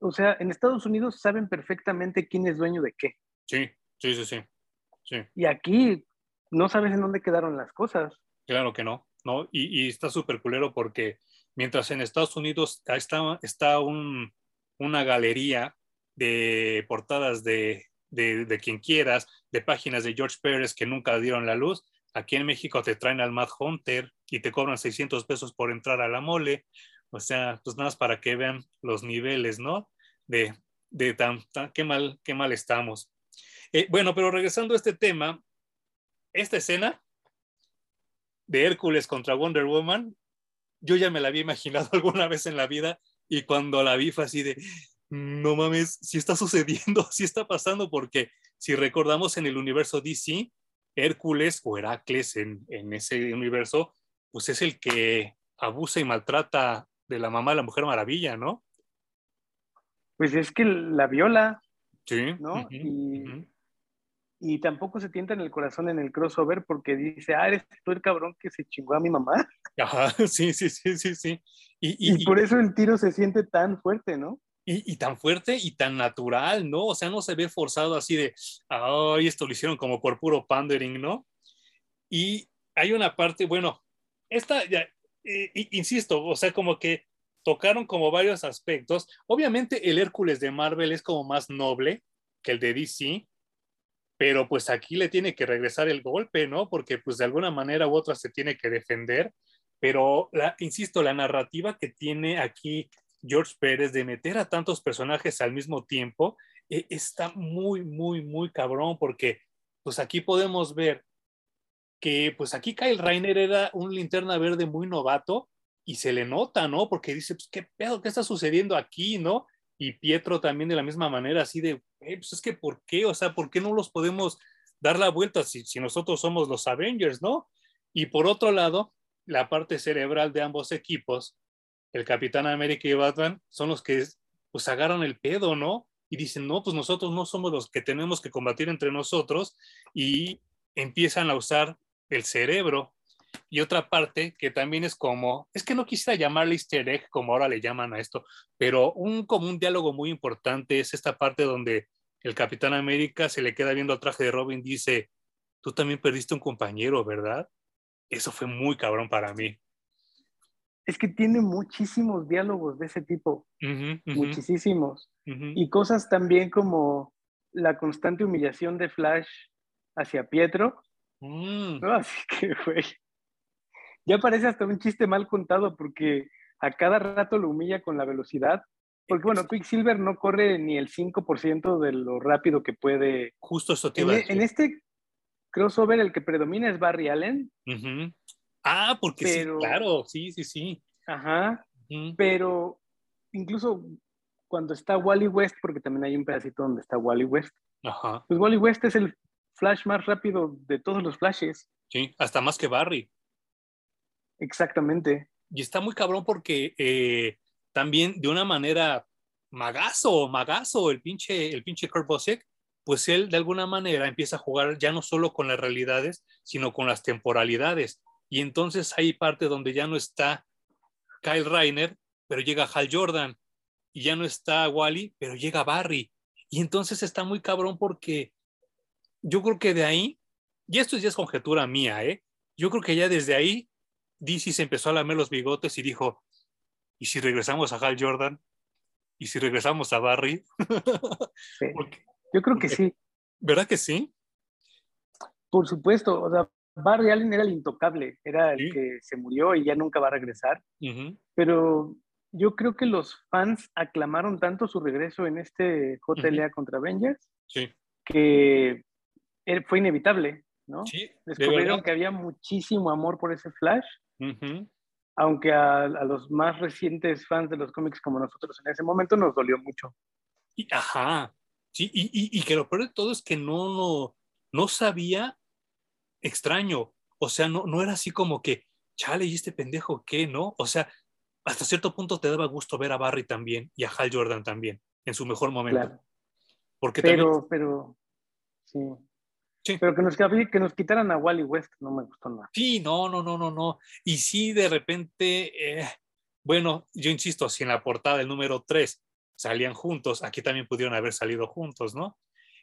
o sea, en Estados Unidos saben perfectamente quién es dueño de qué. Sí, sí, sí, sí. sí. Y aquí no sabes en dónde quedaron las cosas. Claro que no. ¿no? Y, está súper culero porque mientras en Estados Unidos está, está una galería de portadas de, de, quien quieras, de páginas de George Pérez que nunca dieron la luz, aquí en México te traen al Mad Hunter y te cobran 600 pesos por entrar a la mole. O sea, pues nada más para que vean los niveles, ¿no? De, de tan, qué, mal, qué mal estamos. Eh, bueno, pero regresando a este tema, esta escena de Hércules contra Wonder Woman, yo ya me la había imaginado alguna vez en la vida y cuando la vi fue así de, no mames, si está sucediendo, si está pasando, porque si recordamos en el universo DC, Hércules o Heracles en, en ese universo, pues es el que abusa y maltrata de la mamá de la Mujer Maravilla, ¿no? Pues es que la viola. Sí. ¿No? y, y, tampoco se tienta en el corazón en el crossover porque dice, ah, eres tú el cabrón que se chingó a mi mamá. Ajá, sí, sí, sí, sí, sí. Y, y por eso el tiro se siente tan fuerte, ¿no? Y, tan fuerte y tan natural, ¿no? O sea, no se ve forzado así de, ay, esto lo hicieron como por puro pandering, ¿no? Y hay una parte, bueno, esta, ya, eh, insisto, o sea, como que tocaron como varios aspectos. Obviamente el Hércules de Marvel es como más noble que el de DC, pero pues aquí le tiene que regresar el golpe, ¿no? Porque pues de alguna manera u otra se tiene que defender, pero la, insisto, la narrativa que tiene aquí George Pérez de meter a tantos personajes al mismo tiempo eh, está muy, muy, muy cabrón porque pues aquí podemos ver que pues aquí Kyle Rainer era un linterna verde muy novato y se le nota, ¿no? Porque dice, pues qué pedo, qué está sucediendo aquí, ¿no? Y Pietro también de la misma manera, así de, pues es que ¿por qué? O sea, ¿por qué no los podemos dar la vuelta si, si nosotros somos los Avengers, ¿no? Y por otro lado, la parte cerebral de ambos equipos, el Capitán América y Batman, son los que pues agarran el pedo, ¿no? Y dicen, no, pues nosotros no somos los que tenemos que combatir entre nosotros y empiezan a usar el cerebro. Y otra parte que también es como, es que no quisiera llamarle easter egg como ahora le llaman a esto, pero un como diálogo muy importante es esta parte donde el Capitán América se le queda viendo al traje de Robin dice, tú también perdiste un compañero, ¿verdad? Eso fue muy cabrón para mí. Es que tiene muchísimos diálogos de ese tipo, muchísimos. Y cosas también como la constante humillación de Flash hacia Pietro, Mm. así que, güey. Ya parece hasta un chiste mal contado porque a cada rato lo humilla con la velocidad. Porque, bueno, Quicksilver no corre ni el 5% de lo rápido que puede. Justo eso te en, e, en este crossover, el que predomina es Barry Allen. Ah, porque sí, claro, sí, sí, sí. Ajá. Pero incluso cuando está Wally West, porque también hay un pedacito donde está Wally West. Ajá. Pues Wally West es el flash más rápido de todos los flashes. Sí, hasta más que Barry. Exactamente. Y está muy cabrón porque eh, también de una manera magazo, magazo, el pinche, el pinche Kurt Busiek, pues él de alguna manera empieza a jugar ya no solo con las realidades, sino con las temporalidades. Y entonces hay parte donde ya no está Kyle Reiner, pero llega Hal Jordan. Y ya no está Wally, pero llega Barry. Y entonces está muy cabrón porque yo creo que de ahí, y esto ya es conjetura mía, ¿eh? Yo creo que ya desde ahí DC se empezó a lamer los bigotes y dijo, ¿y si regresamos a Hal Jordan? ¿Y si regresamos a Barry? yo creo que sí. ¿Verdad que sí? Por supuesto, o sea, Barry Allen era el intocable, era el que se murió y ya nunca va a regresar. Pero yo creo que los fans aclamaron tanto su regreso en este JLA contra Avengers que fue inevitable, ¿no? Sí, Descubrieron que había muchísimo amor por ese Flash, aunque a, los más recientes fans de los cómics como nosotros en ese momento nos dolió mucho. Y, ajá, sí, y, que lo peor de todo es que no, no, no sabía extraño, o sea, no, no era así como que, chale, ¿y este pendejo qué, no? O sea, hasta cierto punto te daba gusto ver a Barry también y a Hal Jordan también, en su mejor momento. Claro. Porque pero, pero, sí. Pero que nos, que nos quitaran a Wally West no me gustó nada. Sí, no, no, no, no, no. Y sí, de repente, eh, bueno, yo insisto, si en la portada del número 3 salían juntos, aquí también pudieron haber salido juntos, ¿no?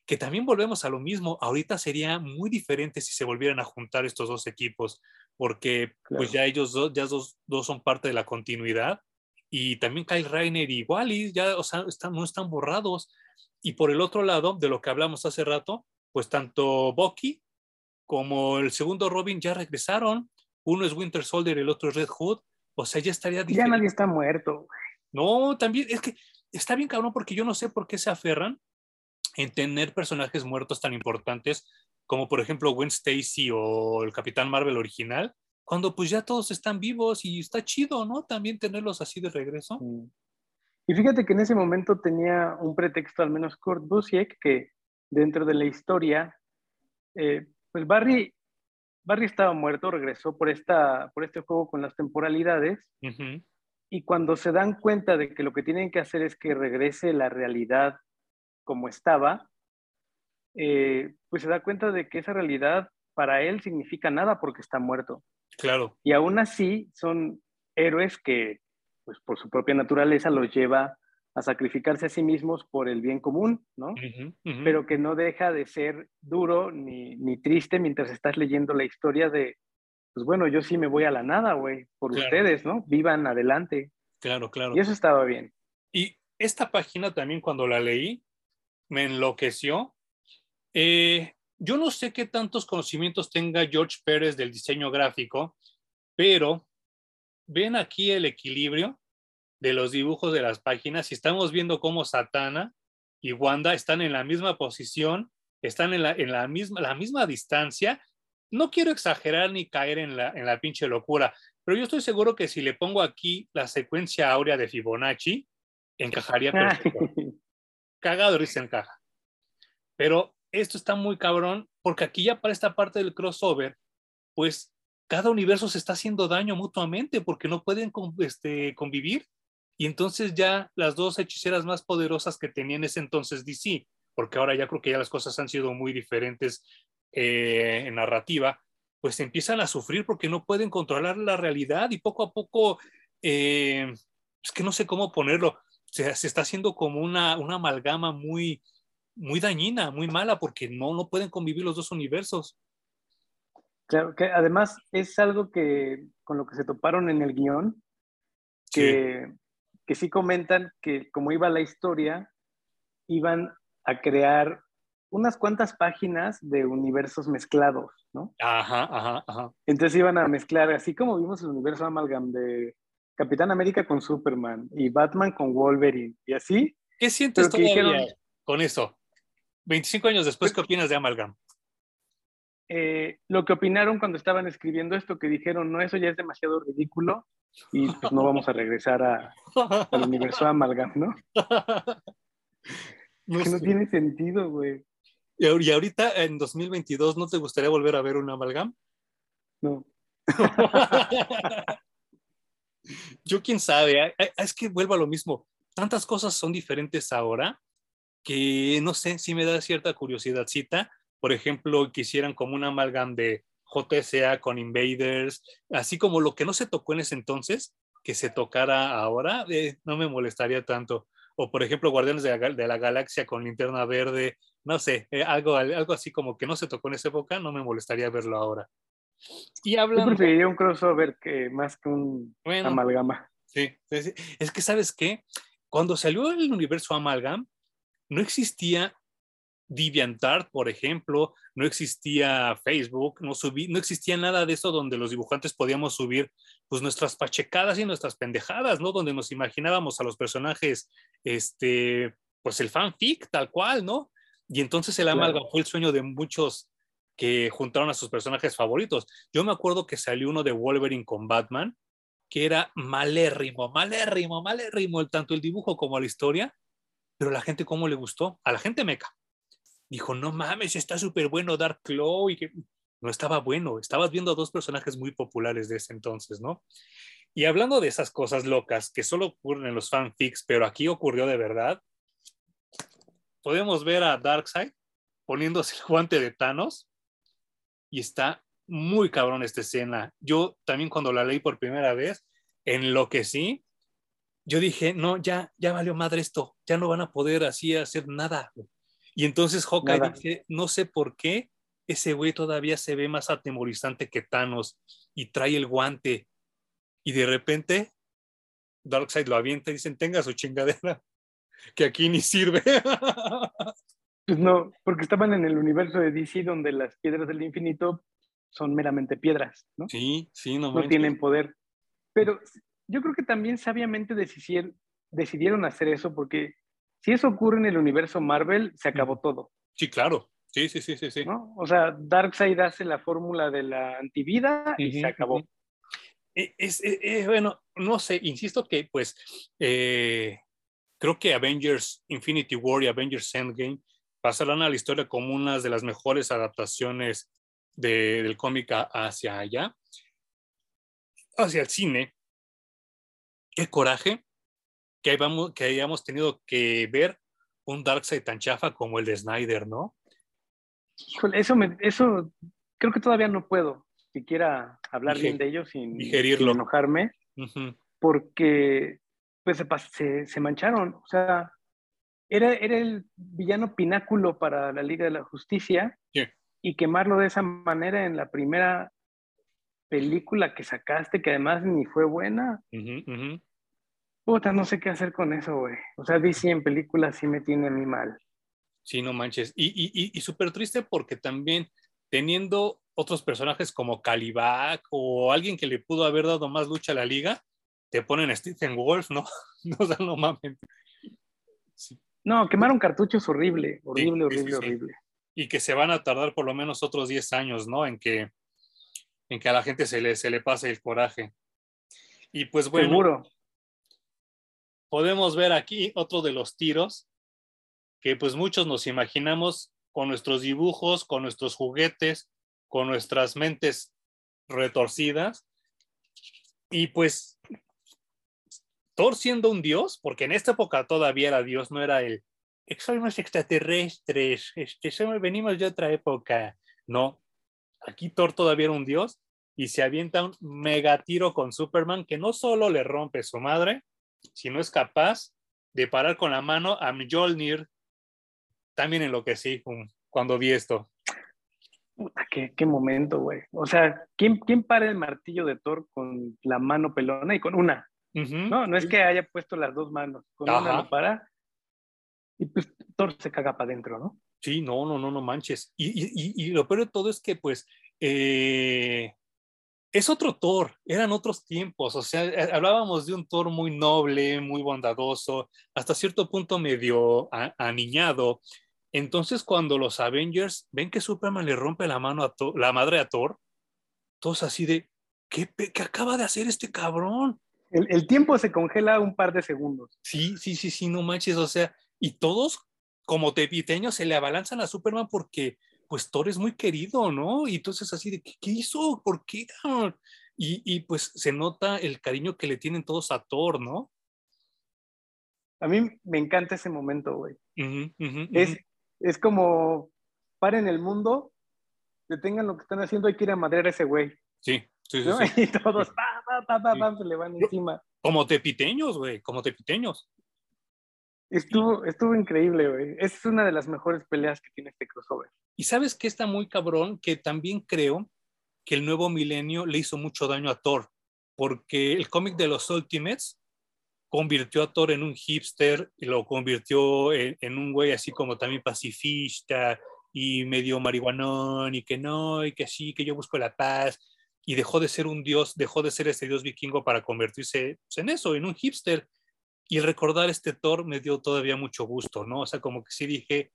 Que también volvemos a lo mismo. Ahorita sería muy diferente si se volvieran a juntar estos dos equipos, porque pues ya ellos dos, ya dos, dos son parte de la continuidad. Y también Kyle Rainer y Wally ya, o sea, están, no están borrados. Y por el otro lado, de lo que hablamos hace rato, pues tanto Bucky como el segundo Robin ya regresaron. Uno es Winter Soldier, el otro es Red Hood. O sea, ya estaría Ya nadie está muerto. No, también es que está bien cabrón porque yo no sé por qué se aferran en tener personajes muertos tan importantes como por ejemplo Gwen Stacy o el Capitán Marvel original, cuando pues ya todos están vivos y está chido, ¿no? También tenerlos así de regreso. Y fíjate que en ese momento tenía un pretexto, al menos Kurt Busiek, que dentro de la historia, eh, Pues Barry, Barry estaba muerto, regresó por, esta, por este juego con las temporalidades. Y cuando se dan cuenta de que lo que tienen que hacer es que regrese la realidad como estaba, eh, pues se da cuenta de que esa realidad para él significa nada porque está muerto. Claro. Y aún así son héroes que, pues por su propia naturaleza, los lleva a sacrificarse a sí mismos por el bien común, ¿no? Pero que no deja de ser duro ni, ni, triste mientras estás leyendo la historia de, pues bueno, yo sí me voy a la nada, güey, por ustedes, ¿no? Vivan adelante. Claro, claro. Y eso estaba bien. Y esta página también cuando la leí, me enloqueció. Eh, yo no sé qué tantos conocimientos tenga George Pérez del diseño gráfico, pero ven aquí el equilibrio de los dibujos de las páginas y estamos viendo cómo Satana y Wanda están en la misma posición, están en la, en la, misma, la misma distancia. No quiero exagerar ni caer en la, en la pinche locura, pero yo estoy seguro que si le pongo aquí la secuencia áurea de Fibonacci, encajaría perfecto. Cagado y se encaja. Pero esto está muy cabrón porque aquí ya para esta parte del crossover, pues cada universo se está haciendo daño mutuamente porque no pueden este, convivir. Y entonces ya las dos hechiceras más poderosas que tenía en ese entonces DC, porque ahora ya creo que ya las cosas han sido muy diferentes eh, en narrativa, pues empiezan a sufrir porque no pueden controlar la realidad y poco a poco, eh, es que no sé cómo ponerlo, se, se está haciendo como una, una amalgama muy, muy dañina, muy mala, porque no, no pueden convivir los dos universos. Claro, que además es algo que con lo que se toparon en el guion, que que sí comentan que como iba la historia, iban a crear unas cuantas páginas de universos mezclados, ¿no? Ajá, ajá, ajá. Entonces iban a mezclar, así como vimos el universo Amalgam de Capitán América con Superman y Batman con Wolverine y así. ¿Qué sientes todavía con eso? 25 años después, ¿qué opinas de Amalgam? Eh, lo que opinaron cuando estaban escribiendo esto, que dijeron, no, eso ya es demasiado ridículo, y pues no vamos a regresar a, al universo Amalgam, ¿no? No, que no tiene sentido, güey. Y ahorita, en 2022, ¿no te gustaría volver a ver un Amalgam? No. Yo quién sabe, es que vuelvo a lo mismo. Tantas cosas son diferentes ahora que no sé si me da cierta curiosidadcita. Por ejemplo, quisieran como un amalgam de JSA con Invaders, así como lo que no se tocó en ese entonces, que se tocara ahora, eh, no me molestaría tanto. O por ejemplo, Guardianes de la, Galaxia con Linterna Verde, no sé, eh, algo, algo así como que no se tocó en esa época, no me molestaría verlo ahora. Y hablando... Yo preferiría un crossover que más que un amalgama. Sí, sí, es que sabes qué, cuando salió el universo Amalgam, no existía DeviantArt, por ejemplo, no existía Facebook, no, subí, no existía nada de eso donde los dibujantes podíamos subir pues nuestras pachecadas y nuestras pendejadas, ¿no? Donde nos imaginábamos a los personajes, este, pues el fanfic tal cual, ¿no? Y entonces el amalgam fue el sueño de muchos que juntaron a sus personajes favoritos. Yo me acuerdo que salió uno de Wolverine con Batman, que era malérrimo, malérrimo, malérrimo, tanto el dibujo como la historia, pero la gente cómo le gustó, a la gente meca dijo, no mames, está súper bueno Dark Claw y que no estaba bueno, estabas viendo a dos personajes muy populares de ese entonces, ¿no? Y hablando de esas cosas locas que solo ocurren en los fanfics, pero aquí ocurrió de verdad, podemos ver a Darkseid poniéndose el guante de Thanos y está muy cabrón esta escena. Yo también cuando la leí por primera vez, enloquecí. Yo dije, no, ya, ya valió madre esto, ya no van a poder así hacer nada. Y entonces Hawkeye dice, no sé por qué ese güey todavía se ve más atemorizante que Thanos y trae el guante. Y de repente Darkseid lo avienta y dicen, tenga su chingadera, que aquí ni sirve. Pues no, porque estaban en el universo de DC donde las piedras del infinito son meramente piedras, ¿no? Sí, sí, no. No tienen poder. Pero yo creo que también sabiamente decidieron hacer eso porque si eso ocurre en el universo Marvel, se acabó todo. Sí, claro. Sí, sí, sí, sí. sí. O sea, Darkseid hace la fórmula de la antivida y se acabó. E, es, e, e, bueno, no sé, insisto que pues eh, creo que Avengers Infinity War y Avengers Endgame pasarán a la historia como una de las mejores adaptaciones del cómic hacia allá, hacia el cine. Qué coraje que, hayamos, que hayamos tenido que ver un Darkseid tan chafa como el de Snyder, ¿no? Híjole, eso, me, eso creo que todavía no puedo siquiera hablar bien de ellos sin, enojarme, porque pues se, se, mancharon. O sea, era, era el villano pináculo para la Liga de la Justicia y quemarlo de esa manera en la primera película que sacaste, que además ni fue buena. Puta, no sé qué hacer con eso, güey. O sea, DC en películas sí me tiene a mí mal. Sí, no manches. Y, y, y, súper triste porque también teniendo otros personajes como Calibac o alguien que le pudo haber dado más lucha a la liga, te ponen a Stephen Wolf, ¿no? No, o no mames. No, quemaron cartuchos horrible, horrible, horrible, horrible. Y que se van a tardar por lo menos otros 10 años, ¿no? En que, en que a la gente se le, se le pase el coraje. Y pues bueno. Seguro. Podemos ver aquí otro de los tiros que pues muchos nos imaginamos con nuestros dibujos, con nuestros juguetes, con nuestras mentes retorcidas. Y pues Thor siendo un dios, porque en esta época todavía era dios, no era el somos extraterrestres, este, somos, venimos de otra época. No, aquí Thor todavía era un dios y se avienta un mega tiro con Superman que no solo le rompe su madre, sino es capaz de parar con la mano a Mjolnir. También enloquecí cuando vi esto. Qué momento, güey. O sea, ¿quién, ¿quién para el martillo de Thor con la mano pelona y con una? No, no es que haya puesto las dos manos, con una lo para y pues Thor se caga para adentro, ¿no? Sí, no, no, no, no manches. Y, y, y, lo peor de todo es que pues eh, es otro Thor, eran otros tiempos, o sea, eh, hablábamos de un Thor muy noble, muy bondadoso, hasta cierto punto medio aniñado. Entonces, cuando los Avengers ven que Superman le rompe la mano a la madre a Thor, todos así de, ¿qué, ¿qué, acaba de hacer este cabrón? El, tiempo se congela un par de segundos. Sí, sí, sí, sí, no manches, o sea, y todos como tepiteños se le abalanzan a Superman porque pues Thor es muy querido, ¿no? Y entonces así de, ¿qué, hizo? ¿Por qué? Y, y, pues se nota el cariño que le tienen todos a Thor, ¿no? A mí me encanta ese momento, güey. es, es como, paren el mundo, detengan lo que están haciendo, hay que ir a madrear a ese güey. Sí, sí, sí, Y todos, se le van encima. Como tepiteños, güey, como tepiteños. Estuvo, estuvo increíble, güey. Es una de las mejores peleas que tiene este crossover. Y sabes que está muy cabrón, que también creo que el nuevo milenio le hizo mucho daño a Thor, porque el cómic de los Ultimates convirtió a Thor en un hipster y lo convirtió en, un güey así como también pacifista y medio marihuanón y que no, y que sí, que yo busco la paz. Y dejó de ser un dios, dejó de ser ese dios vikingo para convertirse pues, en eso, en un hipster. Y recordar este Thor me dio todavía mucho gusto, ¿no? O sea, como que sí dije,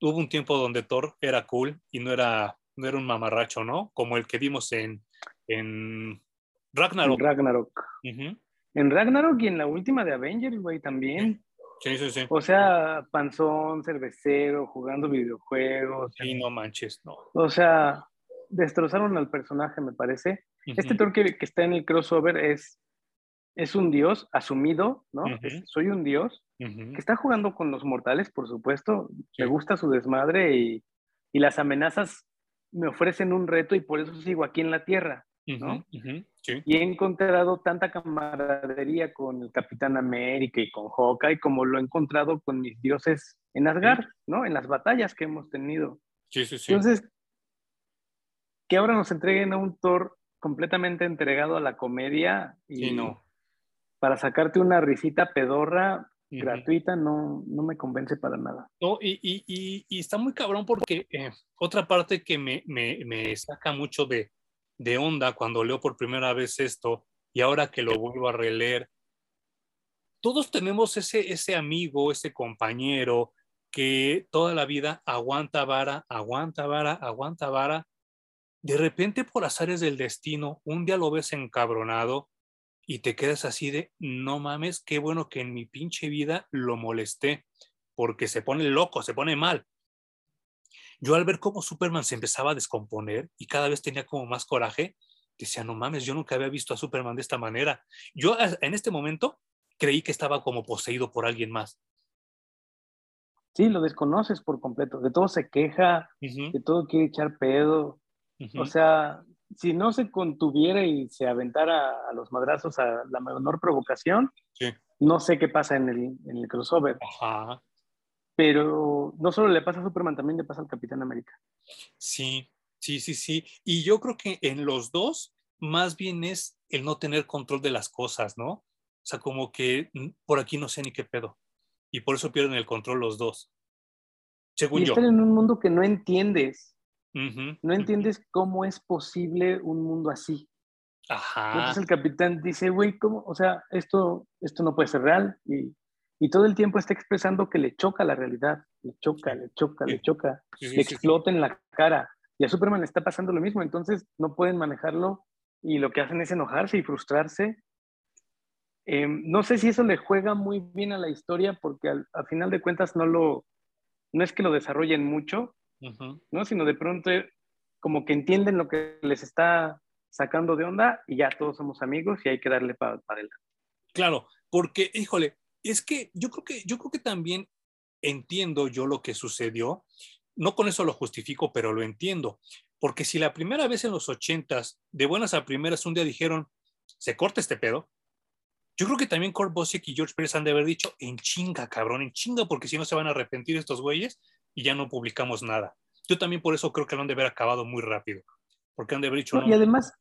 hubo un tiempo donde Thor era cool y no era, no era un mamarracho, ¿no? Como el que vimos en, en Ragnarok. Ragnarok. En Ragnarok y en la última de Avengers, güey, también. Sí, sí, sí. O sea, panzón, cervecero, jugando videojuegos. Sí, no manches, no. O sea, destrozaron al personaje, me parece. Este Thor que, está en el crossover es, es un dios asumido, ¿no? soy un dios que está jugando con los mortales, por supuesto. Me gusta su desmadre y, y las amenazas me ofrecen un reto y por eso sigo aquí en la Tierra. Y he encontrado tanta camaradería con el Capitán América y con Hawkeye como lo he encontrado con mis dioses en Asgard, ¿no? En las batallas que hemos tenido. Entonces, que ahora nos entreguen a un Thor completamente entregado a la comedia y no. para sacarte una risita pedorra gratuita no, no me convence para nada. No, y, y, y, está muy cabrón porque eh, otra parte que me, me, me saca mucho de, de onda cuando leo por primera vez esto y ahora que lo vuelvo a releer. Todos tenemos ese, ese amigo, ese compañero que toda la vida aguanta vara, aguanta vara, aguanta vara. De repente, por azares del destino, un día lo ves encabronado y te quedas así de, no mames, qué bueno que en mi pinche vida lo molesté, porque se pone loco, se pone mal. Yo al ver cómo Superman se empezaba a descomponer y cada vez tenía como más coraje, decía, no mames, yo nunca había visto a Superman de esta manera. Yo en este momento creí que estaba como poseído por alguien más. Sí, lo desconoces por completo. De todo se queja, de todo quiere echar pedo. O sea, si no se contuviera y se aventara a los madrazos a la menor provocación, no sé qué pasa en el, en el crossover. Pero no solo le pasa a Superman, también le pasa al Capitán América. Sí, sí, sí, sí. Y yo creo que en los dos, más bien es el no tener control de las cosas, ¿no? O sea, como que por aquí no sé ni qué pedo. Y por eso pierden el control los dos. Según y están en un mundo que no entiendes. No entiendes cómo es posible un mundo así. Ajá. Entonces el capitán dice, güey, ¿cómo? O sea, esto, esto no puede ser real. Y, y, todo el tiempo está expresando que le choca la realidad. Le choca, le choca, le choca. le explota en la cara. Y a Superman le está pasando lo mismo. Entonces no pueden manejarlo y lo que hacen es enojarse y frustrarse. Em, no sé si eso le juega muy bien a la historia porque al, final de cuentas no lo, no es que lo desarrollen mucho, ¿no? Sino de pronto como que entienden lo que les está sacando de onda y ya todos somos amigos y hay que darle para adelante. Claro, porque, híjole, es que yo creo que, yo creo que también entiendo yo lo que sucedió. No con eso lo justifico, pero lo entiendo. Porque si la primera vez en los ochentas, de buenas a primeras, un día dijeron, se corta este pedo, yo creo que también Kurt Busiek y George Pérez han de haber dicho, en chinga, cabrón, en chinga, porque si no se van a arrepentir estos güeyes y ya no publicamos nada. Yo también por eso creo que lo han de haber acabado muy rápido, porque han de haber dicho... No, Y además,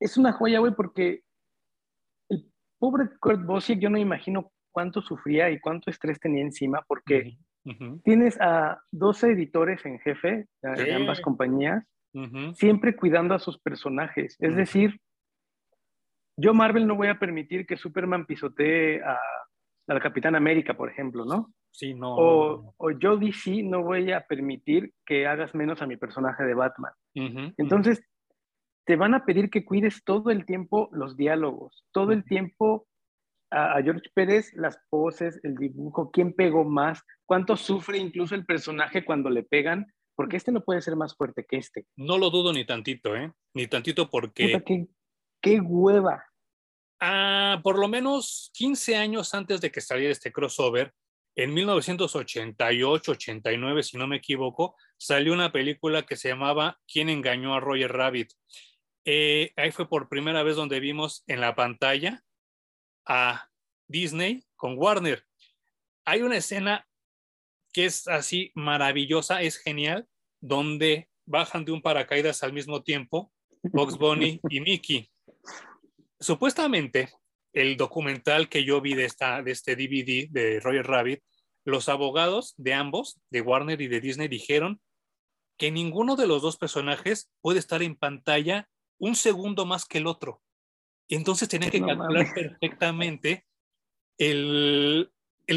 es una joya, güey, porque el pobre Kurt Busiek, yo no imagino cuánto sufría y cuánto estrés tenía encima, porque Tienes a 12 editores en jefe de ambas compañías, siempre cuidando a sus personajes. Es decir, yo Marvel no voy a permitir que Superman pisotee a, la Capitán América, por ejemplo, ¿no? Sí, no o, o, yo DC no voy a permitir que hagas menos a mi personaje de Batman. Entonces, te van a pedir que cuides todo el tiempo los diálogos, todo el tiempo a, George Pérez las poses, el dibujo, quién pegó más, cuánto sufre incluso el personaje cuando le pegan, porque este no puede ser más fuerte que este. No lo dudo ni tantito, ¿eh? Ni tantito porque... qué, qué hueva. Ah, por lo menos 15 años antes de que saliera este crossover, en 1988-89, si no me equivoco, salió una película que se llamaba ¿Quién engañó a Roger Rabbit? Eh, ahí fue por primera vez donde vimos en la pantalla a Disney con Warner. Hay una escena que es así maravillosa, es genial, donde bajan de un paracaídas al mismo tiempo Box Bunny y Mickey. Supuestamente, el documental que yo vi de, esta, de este DVD de Roger Rabbit, los abogados de ambos, de Warner y de Disney, dijeron que ninguno de los dos personajes puede estar en pantalla un segundo más que el otro. Entonces tenían que calcular perfectamente el,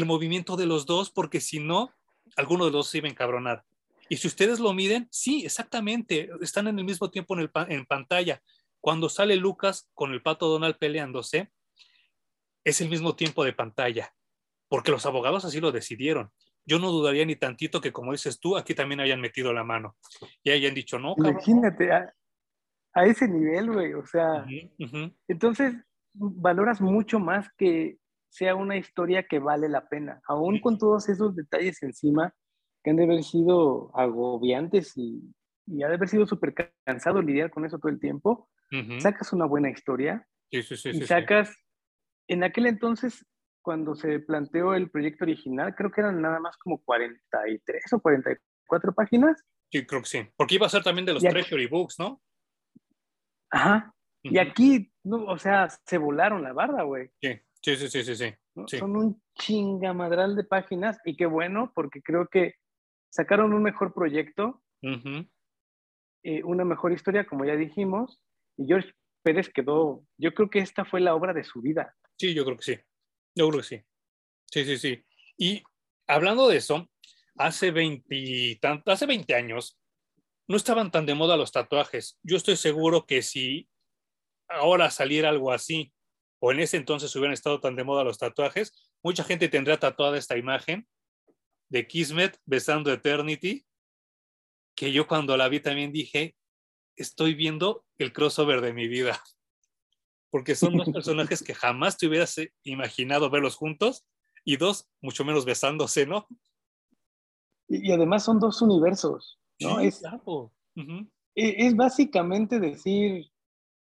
movimiento de los dos, porque si no, alguno de los dos se iba a encabronar. Y si ustedes lo miden, sí, exactamente, están en el mismo tiempo en, el, en pantalla. Cuando sale Lucas con el pato Donald peleándose, es el mismo tiempo de pantalla, porque los abogados así lo decidieron. Yo no dudaría ni tantito que, como dices tú, aquí también hayan metido la mano y hayan dicho, no, Imagínate, a ese nivel, güey. O sea, entonces valoras mucho más que sea una historia que vale la pena, aún con todos esos detalles encima que han de haber sido agobiantes y, y ha de haber sido súper cansado lidiar con eso todo el tiempo. Sacas una buena historia sí, sí, sí, y sacas, en aquel entonces, cuando se planteó el proyecto original, creo que eran nada más como 43 o 44 páginas. Sí, creo que sí, porque iba a ser también de los Treasury Books, ¿no? Ajá. Y aquí, no, o sea, se volaron la barra, güey. Sí, sí, sí, sí, sí. Son un chingamadral de páginas y qué bueno, porque creo que sacaron un mejor proyecto, eh, una mejor historia, como ya dijimos, y George Pérez quedó, yo creo que esta fue la obra de su vida. Sí, yo creo que sí. Yo creo que sí. Sí, sí, sí. Y hablando de eso, hace 20, hace 20 años, no estaban tan de moda los tatuajes. Yo estoy seguro que si ahora saliera algo así, o en ese entonces hubieran estado tan de moda los tatuajes, mucha gente tendría tatuada esta imagen de Kismet besando Eternity que yo cuando la vi también dije, estoy viendo el crossover de mi vida. Porque son dos personajes que jamás te hubieras imaginado verlos juntos y dos, mucho menos besándose, ¿no? Y, además son dos universos, ¿no? es, e, es, básicamente decir,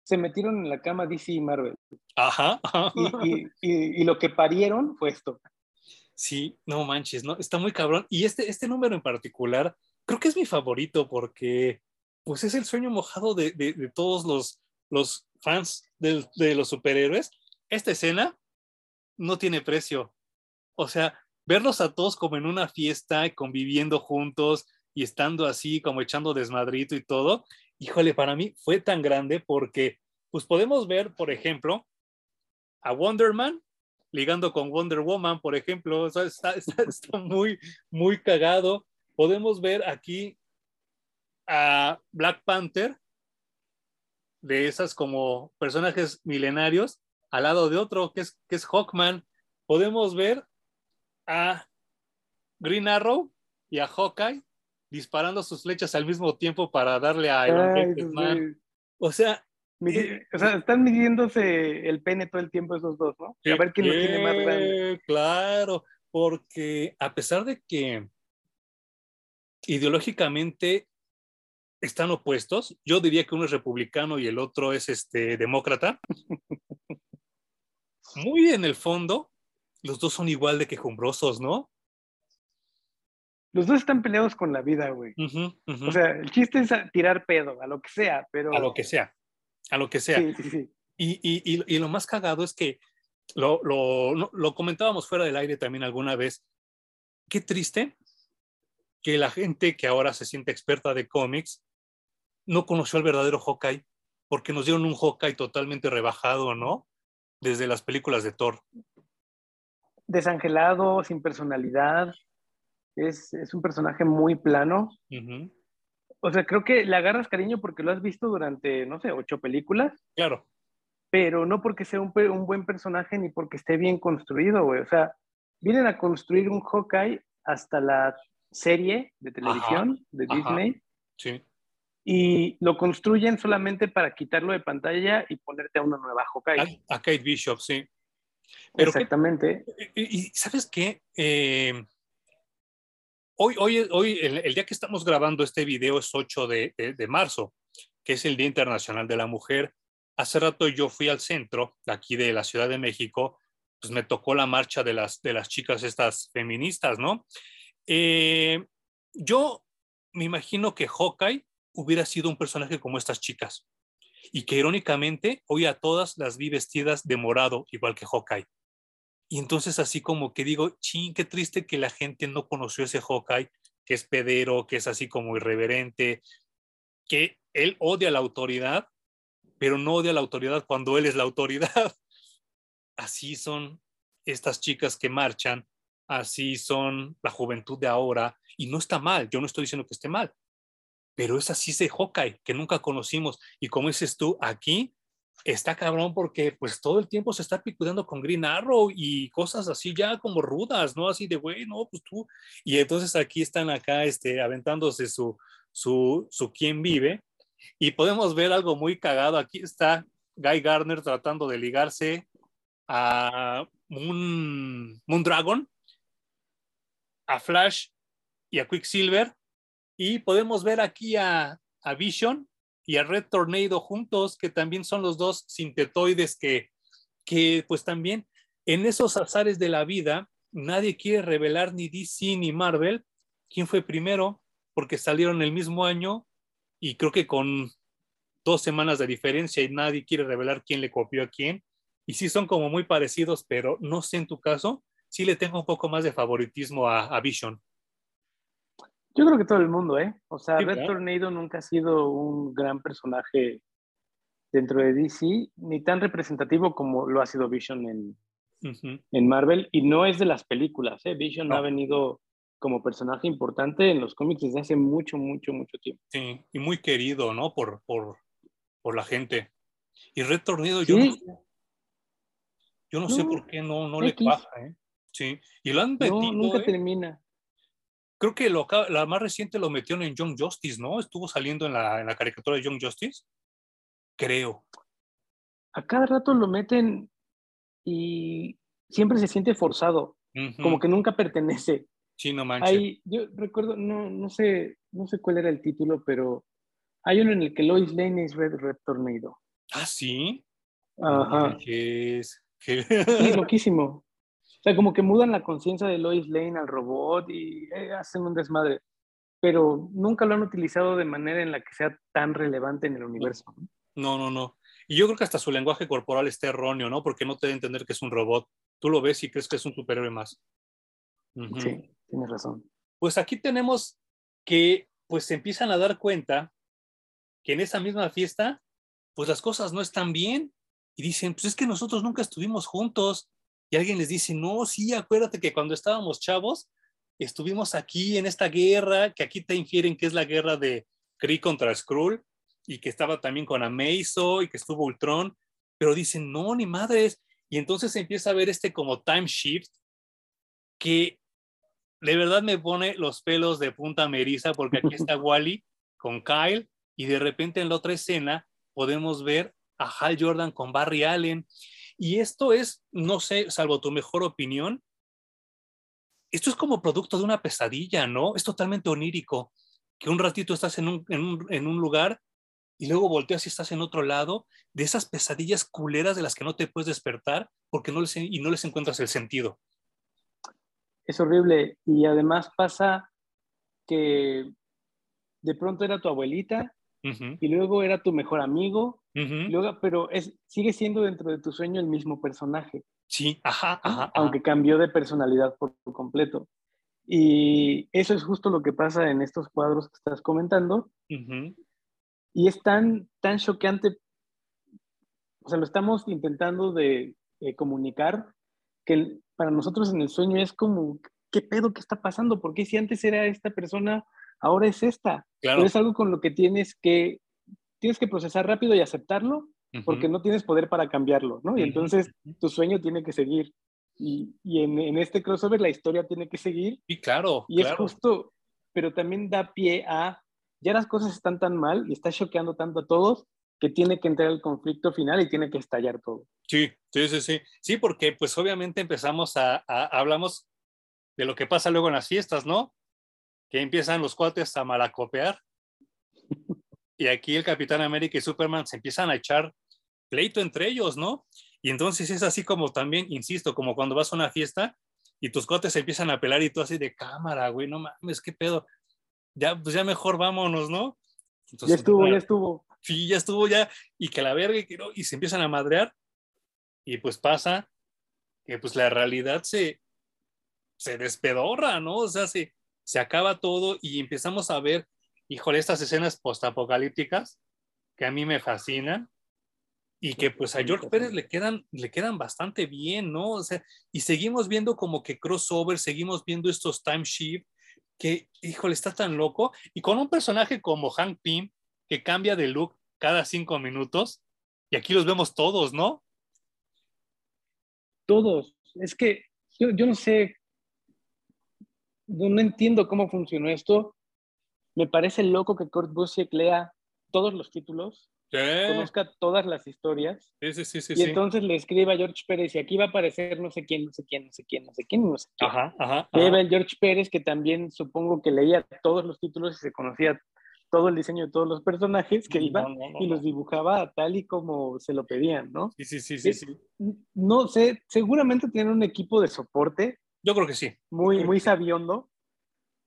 se metieron en la cama DC y Marvel. Ajá. Y, y, lo que parieron fue esto. Sí, no manches, ¿no? Está muy cabrón. Y este, este número en particular, creo que es mi favorito porque, pues, es el sueño mojado de, de, todos los, los fans de, de los superhéroes. Esta escena no tiene precio. O sea, verlos a todos como en una fiesta, conviviendo juntos y estando así, como echando desmadrito y todo, híjole, para mí fue tan grande porque, pues podemos ver, por ejemplo, a Wonder Man ligando con Wonder Woman, por ejemplo, está, está, muy, muy cagado. Podemos ver aquí a Black Panther, de esas como personajes milenarios, al lado de otro que es, que es Hawkman. Podemos ver a Green Arrow y a Hawkeye disparando sus flechas al mismo tiempo para darle a Iron Man. O sea, eh, o sea, están midiéndose el pene todo el tiempo esos dos, ¿no? a ver quién lo tiene más grande. Claro, porque a pesar de que ideológicamente están opuestos, yo diría que uno es republicano y el otro es este demócrata. Muy en el fondo, los dos son igual de quejumbrosos, ¿no? Los dos están peleados con la vida, güey. O sea, el chiste es tirar pedo, a lo que sea, pero... A lo que sea, a lo que sea. Sí, sí, sí. Y, y, y, lo más cagado es que lo, lo, lo, comentábamos fuera del aire también alguna vez. Qué triste que la gente que ahora se siente experta de cómics no conoció al verdadero Hawkeye, porque nos dieron un Hawkeye totalmente rebajado, ¿no? Desde las películas de Thor desangelado, sin personalidad. Es, un personaje muy plano. O sea, creo que le agarras cariño porque lo has visto durante, no sé, ocho películas. Claro. Pero no porque sea un, buen personaje ni porque esté bien construido, güey. O sea, vienen a construir un Hawkeye hasta la serie de televisión de Disney. Sí. Y lo construyen solamente para quitarlo de pantalla y ponerte a una nueva Hawkeye. A, Kate Bishop, sí. Exactamente. y, sabes qué? Eh, hoy, hoy, hoy el, día que estamos grabando este video es 8 de, marzo, que es el Día Internacional de la Mujer. Hace rato yo fui al centro de aquí de la Ciudad de México, pues me tocó la marcha de las, de las chicas estas feministas, ¿no? Eh, yo me imagino que Hawkeye hubiera sido un personaje como estas chicas y que irónicamente hoy a todas las vi vestidas de morado, igual que Hawkeye. Y entonces así como que digo, ching, qué triste que la gente no conoció ese Hawkeye, que es pedero, que es así como irreverente, que él odia la autoridad, pero no odia la autoridad cuando él es la autoridad. Así son estas chicas que marchan, así son la juventud de ahora, y no está mal, yo no estoy diciendo que esté mal, pero es así ese Hawkeye que nunca conocimos. Y como dices tú, aquí está cabrón porque pues todo el tiempo se está picudando con Green Arrow y cosas así ya como rudas, ¿no? Así de, güey, no, pues tú. Y entonces aquí están acá este, aventándose su, su, su quién vive. Y podemos ver algo muy cagado. Aquí está Guy Garner tratando de ligarse a un Moon Dragon, a Flash y a Quicksilver y podemos ver aquí a, Vision y a Red Tornado juntos, que también son los dos sintetoides que, que pues también en esos azares de la vida, nadie quiere revelar ni DC ni Marvel quién fue primero, porque salieron el mismo año y creo que con dos semanas de diferencia y nadie quiere revelar quién le copió a quién. Y sí son como muy parecidos, pero no sé en tu caso, sí le tengo un poco más de favoritismo a Vision. Yo creo que todo el mundo, ¿eh? O sea, Red Tornado nunca ha sido un gran personaje dentro de DC, ni tan representativo como lo ha sido Vision en, en Marvel, y no es de las películas, ¿eh? Vision ha venido como personaje importante en los cómics desde hace mucho, mucho, mucho tiempo. Sí, y muy querido, ¿no? Por, por, por la gente. Y Red Tornado, yo no yo no, sé por qué no, no le baja, ¿eh? Sí, y lo han metido. nunca ¿eh? termina creo que lo, la más reciente lo metieron en Young Justice, ¿no? Estuvo saliendo en la, en la caricatura de Young Justice. Creo. A cada rato lo meten y siempre se siente forzado, como que nunca pertenece. Sí, no manches. yo recuerdo, no, no, sé, no sé cuál era el título, pero hay uno en el que Lois Lane es Red Red Tornado. Ah, sí. Ajá. Sí, loquísimo. O sea, como que mudan la conciencia de Lois Lane al robot y eh, hacen un desmadre. Pero nunca lo han utilizado de manera en la que sea tan relevante en el universo. No, no, no. Y yo creo que hasta su lenguaje corporal está erróneo, ¿no? Porque no te debe entender que es un robot. Tú lo ves y crees que es un superhéroe más. Sí, tienes razón. Pues aquí tenemos que pues se empiezan a dar cuenta que en esa misma fiesta, pues las cosas no están bien. Y dicen, pues es que nosotros nunca estuvimos juntos. Y alguien les dice, no, sí, acuérdate que cuando estábamos chavos, estuvimos aquí en esta guerra, que aquí te infieren que es la guerra de Kree contra Skrull, y que estaba también con Ameiso y que estuvo Ultron, pero dicen, no, ni madres. Y entonces empieza a ver este como time shift que de verdad me pone los pelos de punta meriza porque aquí está Wally con Kyle y de repente en la otra escena podemos ver a Hal Jordan con Barry Allen. Y esto es, no sé, salvo tu mejor opinión, esto es como producto de una pesadilla, ¿no? Es totalmente onírico, que un ratito estás en un, en un, en un lugar y luego volteas y estás en otro lado, de esas pesadillas culeras de las que no te puedes despertar porque no les, y no les encuentras el sentido. Es horrible y además pasa que de pronto era tu abuelita y luego era tu mejor amigo, luego, pero es, sigue siendo dentro de tu sueño el mismo personaje. Sí, ajá, ajá, Aunque cambió de personalidad por completo. Y eso es justo lo que pasa en estos cuadros que estás comentando. Y es tan, tan choqueante, o sea, lo estamos intentando de, comunicar, que para nosotros en el sueño es como, ¿qué pedo que está pasando? Porque si antes era esta persona, ahora es esta? Claro. es algo con lo que tienes que, tienes que procesar rápido y aceptarlo, porque no tienes poder para cambiarlo, ¿no? Y entonces tu sueño tiene que seguir. Y, y en, en, este crossover la historia tiene que seguir. Y claro. Y es justo, pero también da pie a ya las cosas están tan mal y está choqueando tanto a todos que tiene que entrar el conflicto final y tiene que estallar todo. Sí, sí, sí, sí. Sí, porque pues obviamente empezamos a, hablamos de lo que pasa luego en las fiestas, ¿no? Que empiezan los cuates a malacopear. y aquí el Capitán América y Superman se empiezan a echar pleito entre ellos, ¿no? Y entonces es así como también, insisto, como cuando vas a una fiesta y tus cuates se empiezan a pelar y tú así de cámara, güey, no mames, qué pedo ya, pues ya mejor vámonos, ¿no? ya estuvo, ya estuvo. Sí, ya estuvo, ya, y que la verga, y, y se empiezan a madrear, y pues pasa que pues la realidad se, se despedorra, ¿no? O sea, se, se acaba todo y empezamos a ver, híjole, estas escenas postapocalípticas que a mí me fascinan y que pues a George Pérez le quedan, le quedan bastante bien, ¿no? O sea, y seguimos viendo como que crossover, seguimos viendo estos time shift, que, híjole, está tan loco. Y con un personaje como Hank Pym, que cambia de look cada cinco minutos, y aquí los vemos todos, ¿no? Todos. Es que yo, yo no sé, no, entiendo cómo funcionó esto. Me parece loco que Kurt Busiek lea todos los títulos conozca todas las historias. Sí, sí, sí, y entonces le escribe a George Pérez y aquí va a aparecer no sé quién, no sé quién, no sé quién, no sé quién, no sé quién. Ajá, ajá, el George Pérez que también supongo que leía todos los títulos y se conocía todo el diseño de todos los personajes que iba y los dibujaba tal y como se lo pedían, ¿no? Sí, sí, sí, sí, sí. No sé, seguramente tienen un equipo de soporte. Yo creo que sí. Muy, muy sabiondo.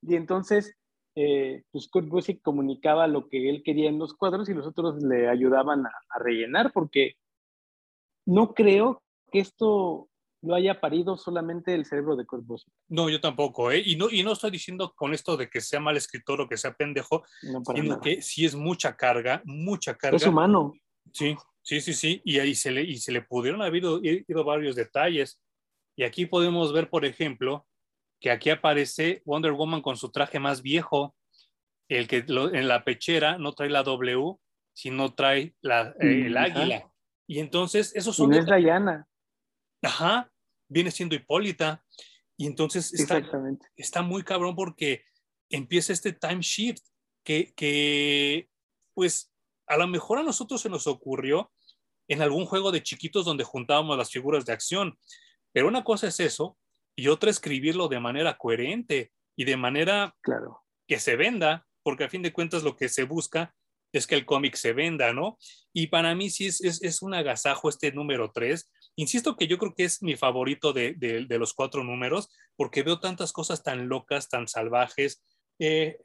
Y entonces eh, pues Kurt Busiek comunicaba lo que él quería en los cuadros y los otros le ayudaban a, rellenar, porque no creo que esto lo haya parido solamente el cerebro de Kurt Busiek. No, yo tampoco, ¿eh? Y no, y no estoy diciendo con esto de que sea mal escritor o que sea pendejo, sino que sí es mucha carga, mucha carga. Es humano. Sí, sí, sí, sí, y ahí se le, y se le pudieron haber ido varios detalles. Y aquí podemos ver, por ejemplo, que aquí aparece Wonder Woman con su traje más viejo, el que en la pechera no trae la W, sino trae la, eh, el águila. Y entonces, esos son... Y no es Diana. Ajá, viene siendo Hipólita. Y entonces está, está muy cabrón porque empieza este time shift que, que, pues, a lo mejor a nosotros se nos ocurrió en algún juego de chiquitos donde juntábamos las figuras de acción, pero una cosa es eso y otra escribirlo de manera coherente y de manera claro. que se venda, porque a fin de cuentas lo que se busca es que el cómic se venda, ¿no? Y para mí sí es, es, un agasajo este número 3. Insisto que yo creo que es mi favorito de, de, los cuatro números, porque veo tantas cosas tan locas, tan salvajes. Eh,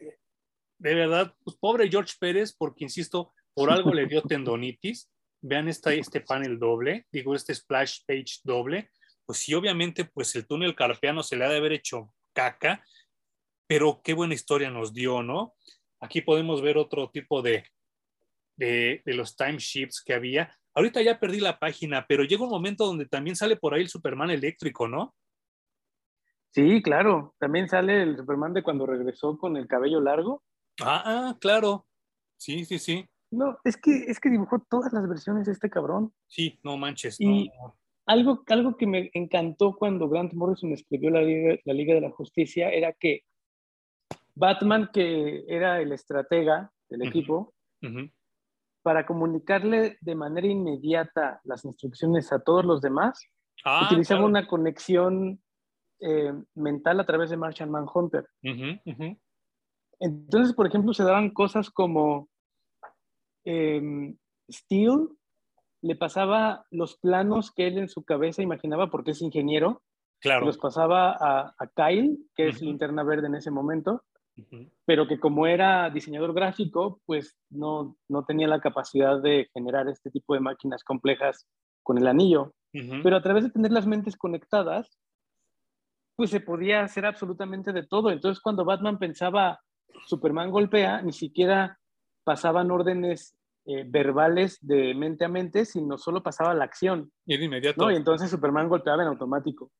de verdad, pues pobre George Pérez, porque insisto, por algo le dio tendonitis. Vean esta, este panel doble, digo, este splash page doble. Pues sí, obviamente, pues el túnel carpiano se le ha de haber hecho caca, pero qué buena historia nos dio, ¿no? Aquí podemos ver otro tipo de, de, los timeships que había. Ahorita ya perdí la página, pero llega un momento donde también sale por ahí el Superman eléctrico, ¿no? Sí, claro. También sale el Superman de cuando regresó con el cabello largo. Ah, ah claro. Sí, sí, sí. No, es que, es que dibujó todas las versiones de este cabrón. Sí, no manches. Y Algo, algo que me encantó cuando Grant Morrison escribió la Liga, la Liga de la Justicia era que Batman, que era el estratega del equipo, para comunicarle de manera inmediata las instrucciones a todos los demás, ah, utilizaba una conexión eh, mental a través de Martian Manhunter. Entonces, por ejemplo, se daban cosas como eh, Steel le pasaba los planos que él en su cabeza imaginaba porque es ingeniero. Claro. Los pasaba a, Kyle, que es linterna verde en ese momento, pero que como era diseñador gráfico, pues no, no tenía la capacidad de generar este tipo de máquinas complejas con el anillo. Pero a través de tener las mentes conectadas, pues se podía hacer absolutamente de todo. Entonces cuando Batman pensaba, Superman golpea, ni siquiera pasaban órdenes eh, verbales de mente a mente, sino solo pasaba la acción. Y de inmediato. Y entonces Superman golpeaba en automático.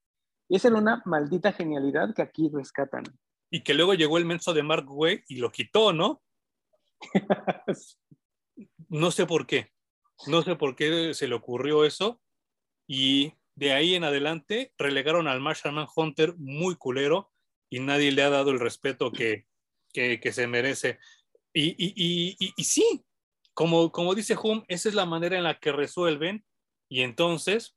Y esa era una maldita genialidad que aquí rescatan. Y que luego llegó el menso de Mark Way y lo quitó, ¿no? no sé por qué. No sé por qué se le ocurrió eso. Y de ahí en adelante relegaron al Marshall Hunter muy culero y nadie le ha dado el respeto que, que se merece. Y, y, y, y, sí, como, como dice Hum, esa es la manera en la que resuelven. Y entonces,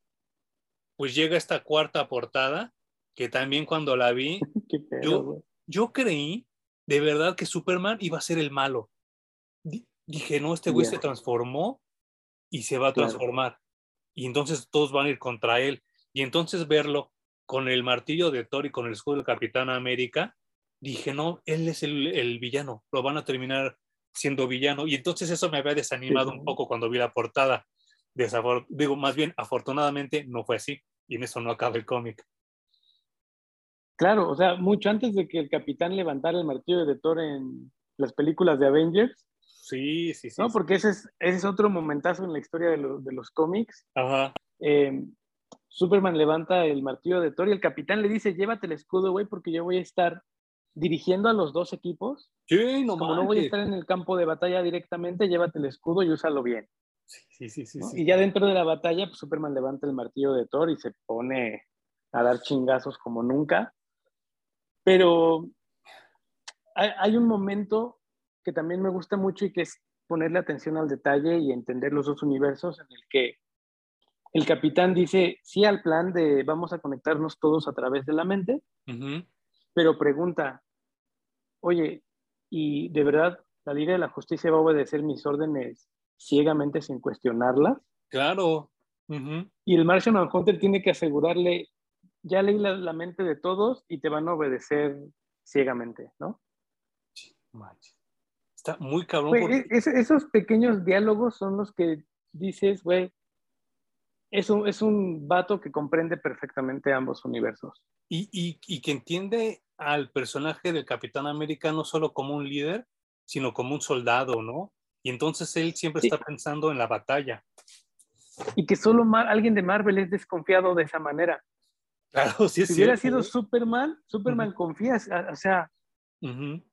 pues llega esta cuarta portada, que también cuando la vi, yo, yo, creí de verdad que Superman iba a ser el malo. dije, no, este güey se transformó y se va a transformar. Y entonces todos van a ir contra él. Y entonces verlo con el martillo de Thor y con el escudo del Capitán América, dije, no, él es el, villano, lo van a terminar siendo villano. Y entonces eso me había desanimado un poco cuando vi la portada. digo, más bien, afortunadamente no fue así. Y en eso no acaba el cómic. Claro, o sea, mucho antes de que el capitán levantara el martillo de Thor en las películas de Avengers. Sí, sí, sí. ¿no? Porque ese es, ese es otro momentazo en la historia de, de los cómics. Ajá. Eh, Superman levanta el martillo de Thor y el capitán le dice, llévate el escudo, güey, porque yo voy a estar dirigiendo a los dos equipos. Sí, no Como no voy a estar en el campo de batalla directamente, llévate el escudo y úsalo bien. Sí, sí, sí, Y ya dentro de la batalla, pues Superman levanta el martillo de Thor y se pone a dar chingazos como nunca. Pero hay, hay un momento que también me gusta mucho y que es ponerle atención al detalle y entender los dos universos en el que el capitán dice sí al plan de vamos a conectarnos todos a través de la mente, pero pregunta, oye, ¿y de verdad la Liga de la Justicia va a obedecer mis órdenes ciegamente sin cuestionarlas? Claro. Y el Martian Manhunter tiene que asegurarle, ya leí la, mente de todos y te van a obedecer ciegamente, ¿no? Está muy cabrón. Esos pequeños diálogos son los que dices, güey, es un, es un vato que comprende perfectamente ambos universos. Y, y, y, que entiende al personaje del Capitán América no solo como un líder, sino como un soldado, ¿no? Y entonces él siempre está pensando en la batalla. Y que solo alguien de Marvel es desconfiado de esa manera. Claro, sí Si hubiera sido Superman, Superman confía, o sea,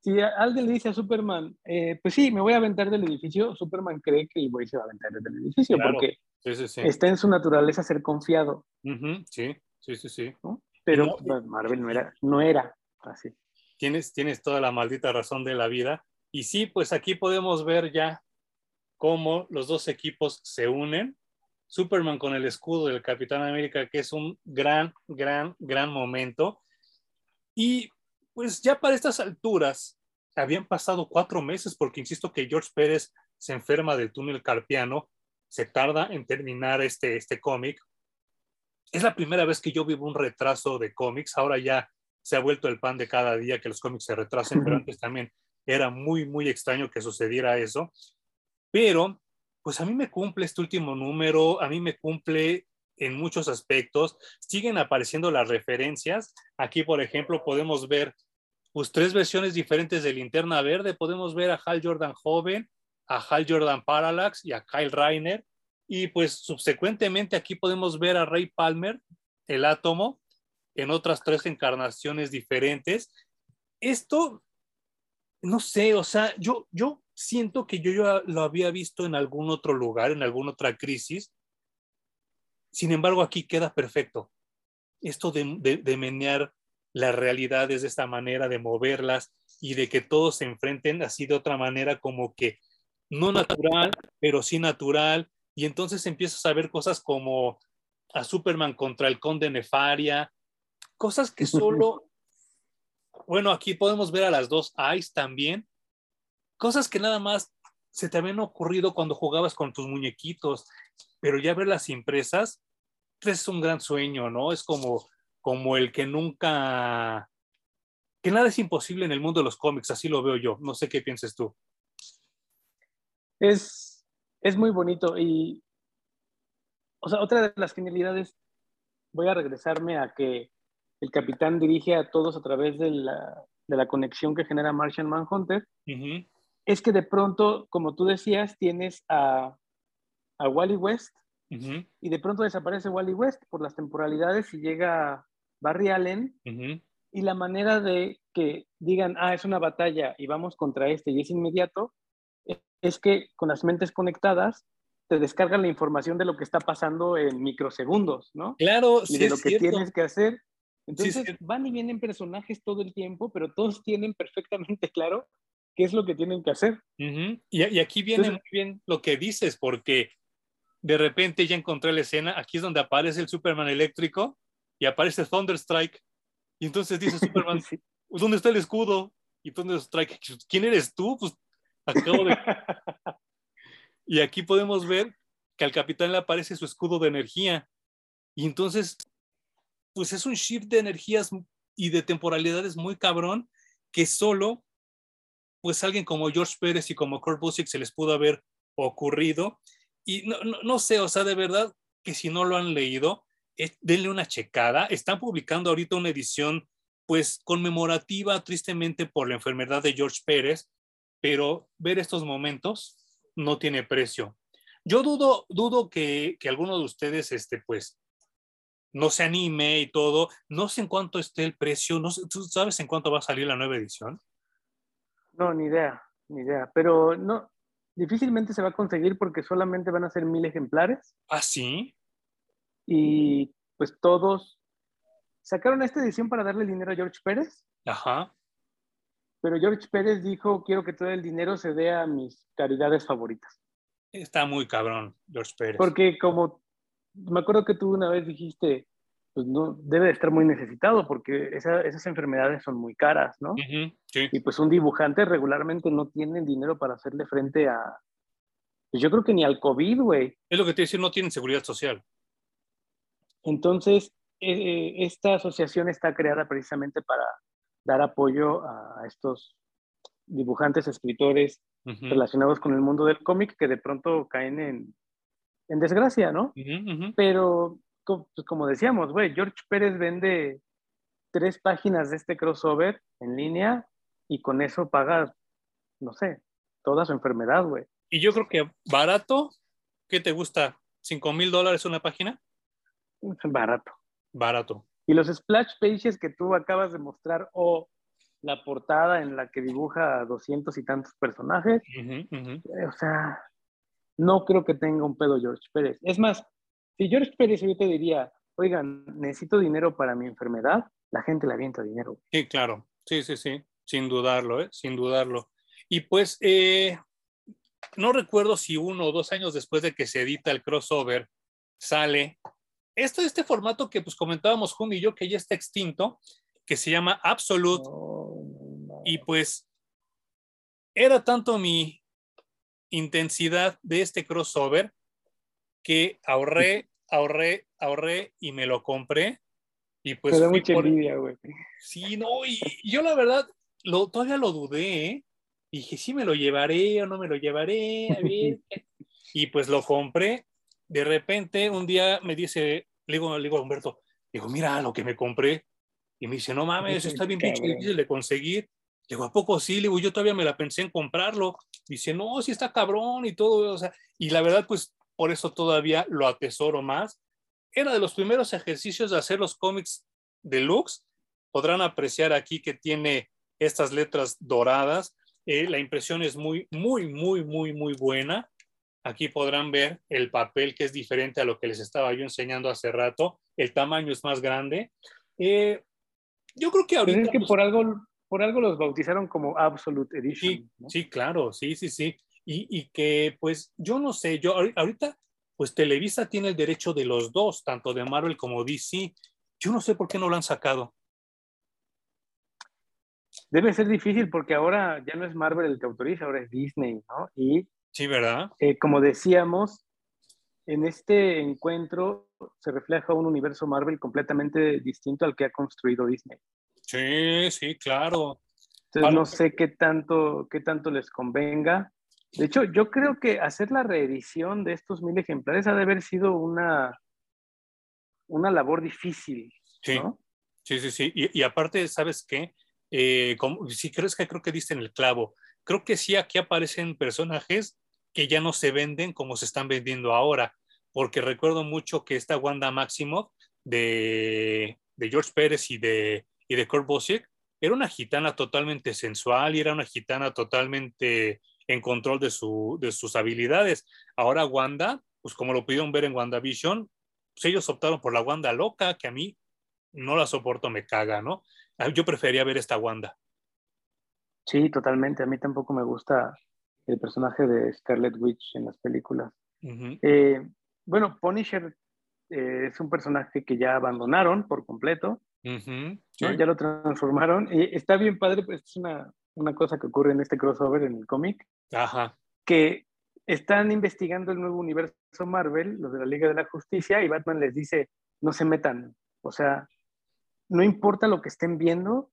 si alguien le dice a Superman, eh, pues sí, me voy a aventar del edificio, Superman cree que el güey se va a aventar del edificio porque está en su naturaleza ser confiado. Sí, sí, sí, sí. Pero pues, Marvel no era, no era así. tienes, tienes toda la maldita razón de la vida. Y sí, pues aquí podemos ver ya cómo los dos equipos se unen. Superman con el escudo del Capitán América, que es un gran, gran, gran momento. Y pues ya para estas alturas, habían pasado cuatro meses, porque insisto que George Pérez se enferma del túnel carpiano, se tarda en terminar este, este cómic. Es la primera vez que yo vivo un retraso de cómics, ahora ya se ha vuelto el pan de cada día que los cómics se retrasen, pero antes también era muy, muy extraño que sucediera eso. Pero, pues a mí me cumple este último número, a mí me cumple en muchos aspectos. Siguen apareciendo las referencias. Aquí, por ejemplo, podemos ver pues tres versiones diferentes de Linterna Verde. Podemos ver a Hal Jordan joven, a Hal Jordan Parallax y a Kyle Reiner. Y pues subsecuentemente aquí podemos ver a Ray Palmer, el átomo, en otras tres encarnaciones diferentes. Esto, no sé, o sea, yo, yo siento que yo ya lo había visto en algún otro lugar, en alguna otra crisis. Sin embargo, aquí queda perfecto. Esto de, de, de menear las realidades de esta manera, de moverlas y de que todos se enfrenten así de otra manera como que no natural, pero sí natural. Y entonces empiezas a ver cosas como a Superman contra el conde Nefaria, cosas que solo, bueno, aquí podemos ver a las dos Ice también, cosas que nada más se te habían ocurrido cuando jugabas con tus muñequitos, pero ya ver las impresas, pues es un gran sueño, ¿no? Es como como el que nunca, que nada es imposible en el mundo de los cómics, así lo veo yo. No sé qué pienses tú. Es, es muy bonito y, o sea, otra de las genialidades, voy a regresarme a que el capitán dirige a todos a través de la, de la conexión que genera Martian Manhunter, es que de pronto, como tú decías, tienes a, a Wally West y de pronto desaparece Wally West por las temporalidades y llega Barry Allen y la manera de que digan, ah, es una batalla y vamos contra este y es inmediato, es que con las mentes conectadas te descargan la información de lo que está pasando en microsegundos, ¿no? Claro, y de lo que tienes que hacer. Entonces van y vienen personajes todo el tiempo, pero todos tienen perfectamente claro qué es lo que tienen que hacer. y, aquí viene muy bien lo que dices, porque de repente ya encontré la escena, aquí es donde aparece el Superman eléctrico y aparece Thunderstrike. Y entonces dice Superman, ¿dónde está el escudo? Y Thunderstrike, ¿quién eres tú? Pues y aquí podemos ver que al capitán le aparece su escudo de energía. Y entonces, pues es un shift de energías y de temporalidades muy cabrón que solo, pues alguien como George Pérez y como Kurt Busiek se les pudo haber ocurrido. Y no, no, sé, o sea, de verdad que si no lo han leído, denle una checada. Están publicando ahorita una edición, pues, conmemorativa, tristemente, por la enfermedad de George Pérez, pero ver estos momentos no tiene precio. Yo dudo, dudo que, que alguno de ustedes, este, pues, no se anime y todo. No sé en cuánto esté el precio. No sé, ¿Tú sabes en cuánto va a salir la nueva edición? No, ni idea, ni idea. Pero no, difícilmente se va a conseguir porque solamente van a ser mil ejemplares. ¿Ah, sí? y pues todos sacaron esta edición para darle dinero a George Pérez. Ajá. Pero George Pérez dijo, quiero que todo el dinero se dé a mis caridades favoritas. Está muy cabrón, George Pérez. Porque como me acuerdo que tú una vez dijiste, pues no, debe de estar muy necesitado porque esas enfermedades son muy caras, ¿no? sí. Y pues un dibujante regularmente no tiene dinero para hacerle frente a, pues yo creo que ni al COVID, güey. Es lo que te decía, no tienen seguridad social. Entonces, eh, esta asociación está creada precisamente para dar apoyo a estos dibujantes, escritores relacionados con el mundo del cómic que de pronto caen en, en desgracia, ¿no? Pero, pues, como decíamos, güey, George Pérez vende tres páginas de este crossover en línea y con eso paga, no sé, toda su enfermedad, güey. Y yo creo que barato, ¿qué te gusta? ¿Cinco mil dólares una página? Barato. Barato. Y los splash pages que tú acabas de mostrar o la portada en la que dibuja doscientos y tantos personajes, eh, o sea, no creo que tenga un pedo George Pérez. Es más, si George Pérez yo te diría, oigan, necesito dinero para mi enfermedad, la gente le avienta dinero. Sí, claro. Sí, sí, sí. Sin dudarlo, ¿eh? sin dudarlo. Y pues, eh, no recuerdo si uno o dos años después de que se edita el crossover, sale este, este formato que pues comentábamos Jun y yo, que ya está extinto, que se llama Absolute. Y pues era tanto mi intensidad de este crossover que ahorré, ahorré, ahorré y me lo compré. Y pues. Me da mucha envidia, güey. Sí, no, y, yo la verdad lo, todavía lo dudé, ¿eh? dije, sí me lo llevaré o no me lo llevaré, a ver. y pues lo compré. De repente, un día me dice, le digo, le digo a Humberto, digo, mira lo que me compré. Y me dice, no mames, está bien difícil de conseguir. Digo, ¿a poco sí? Le digo, yo todavía me la pensé en comprarlo. Dice, no, sí está cabrón y todo. O sea, y la verdad, pues por eso todavía lo atesoro más. Era de los primeros ejercicios de hacer los cómics deluxe. Podrán apreciar aquí que tiene estas letras doradas. Eh, la impresión es muy, muy, muy, muy, muy buena. Aquí podrán ver el papel que es diferente a lo que les estaba yo enseñando hace rato. El tamaño es más grande. Eh, yo creo que ahorita... es que por algo, por algo los bautizaron como Absolute Edition. Sí, sí claro, sí, sí, sí y, que pues yo no sé, yo ahorita pues Televisa tiene el derecho de los dos, tanto de Marvel como DC. Yo no sé por qué no lo han sacado. Debe ser difícil porque ahora ya no es Marvel el que autoriza, ahora es Disney, ¿no? Y sí, ¿verdad? Eh, como decíamos, en este encuentro se refleja un universo Marvel completamente distinto al que ha construido Disney. Sí, sí, claro. Entonces no sé qué tanto, qué tanto les convenga. De hecho, yo creo que hacer la reedición de estos mil ejemplares ha de haber sido una, una labor difícil. Sí, sí, sí, sí. Y, aparte, ¿sabes qué? Eh, como, si crees que creo que diste en el clavo. Creo que sí, aquí aparecen personajes que ya no se venden como se están vendiendo ahora. Porque recuerdo mucho que esta Wanda Maximoff de, George Pérez y de, y de Kurt Busiek era una gitana totalmente sensual y era una gitana totalmente en control de, su, de sus habilidades. Ahora Wanda, pues como lo pudieron ver en WandaVision, pues ellos optaron por la Wanda loca, que a mí no la soporto, me caga, ¿no? Ah, yo prefería ver esta Wanda. Sí, totalmente. A mí tampoco me gusta el personaje de Scarlet Witch en las películas. Eh, bueno, Punisher eh, es un personaje que ya abandonaron por completo. Ya lo transformaron. Y está bien padre, pues es una, una cosa que ocurre en este crossover en el cómic. Ajá. Que están investigando el nuevo universo Marvel, los de la Liga de la Justicia, y Batman les dice, no se metan. O sea, no importa lo que estén viendo,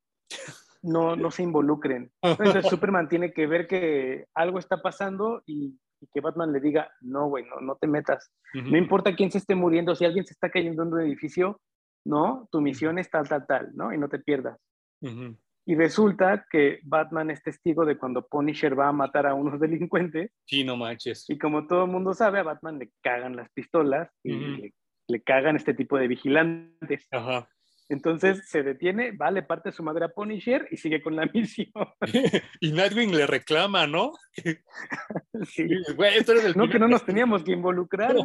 no, no se involucren. Entonces Superman tiene que ver que algo está pasando y, que Batman le diga, no, güey, no, te metas. No importa quién se esté muriendo, si alguien se está cayendo en un edificio, no, tu misión es tal, tal, tal, ¿no? Y no te pierdas. Y resulta que Batman es testigo de cuando Punisher va a matar a unos delincuentes. Sí, no manches. Y como todo el mundo sabe, a Batman le cagan las pistolas y le, le, cagan este tipo de vigilantes. Ajá. Entonces se detiene, va, le parte su madre a Punisher y sigue con la misión. y Nightwing le reclama, ¿no? sí. Güey, tú eres el no, que no nos teníamos que involucrar,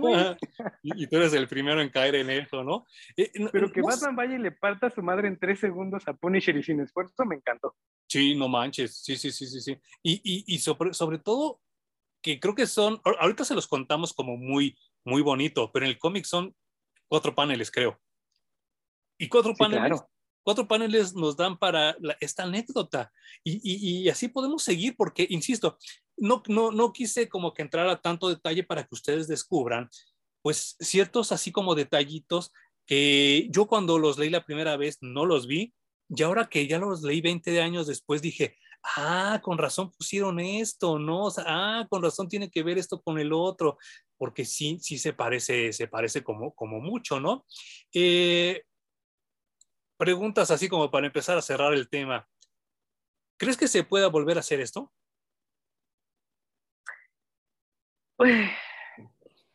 y, tú eres el primero en caer en eso, ¿no? Eh, Pero que Batman vaya y le parta a su madre en tres segundos a Punisher y sin esfuerzo, me encantó. Sí, no manches, sí, sí, sí, sí, sí. Y, y, y sobre, sobre todo, que creo que son, ahorita se los contamos como muy, muy bonito, pero en el cómic son cuatro paneles, creo. Y cuatro paneles, cuatro paneles nos dan para esta anécdota. Y, así podemos seguir, porque, insisto, no, no, no quise como que entrar a tanto detalle para que ustedes descubran, pues ciertos así como detallitos que yo cuando los leí la primera vez no los vi, y ahora que ya los leí 20 años después dije, ah, con razón pusieron esto, ¿no? O sea, ah, con razón tiene que ver esto con el otro, porque sí, sí se parece, se parece como, como mucho, ¿no? Eh, preguntas así como para empezar a cerrar el tema. ¿Crees que se pueda volver a hacer esto?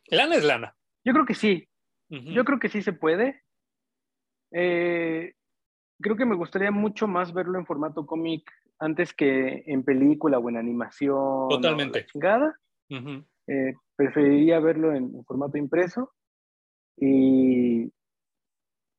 Lana es lana. Yo creo que sí. Yo creo que sí se puede. Eh, creo que me gustaría mucho más verlo en formato cómic antes que en película o en animación. Totalmente. chingada. Eh, preferiría verlo en, formato impreso. Y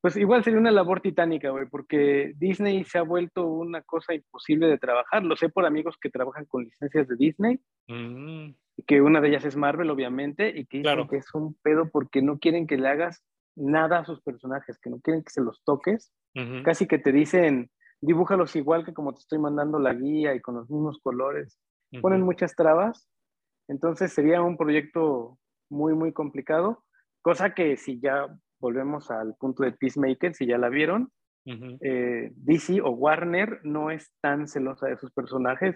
Pues igual sería una labor titánica, güey, porque Disney se ha vuelto una cosa imposible de trabajar. Lo sé por amigos que trabajan con licencias de Disney, mm. que una de ellas es Marvel, obviamente, y que dicen que es un pedo porque no quieren que le hagas nada a sus personajes, que no quieren que se los toques. Casi que te dicen, dibújalos igual que como te estoy mandando la guía y con los mismos colores. Ponen muchas trabas. Entonces sería un proyecto muy, muy complicado, cosa que si ya volvemos al punto de Peacemaker, si ya la vieron, eh, DC o Warner no es tan celosa de sus personajes.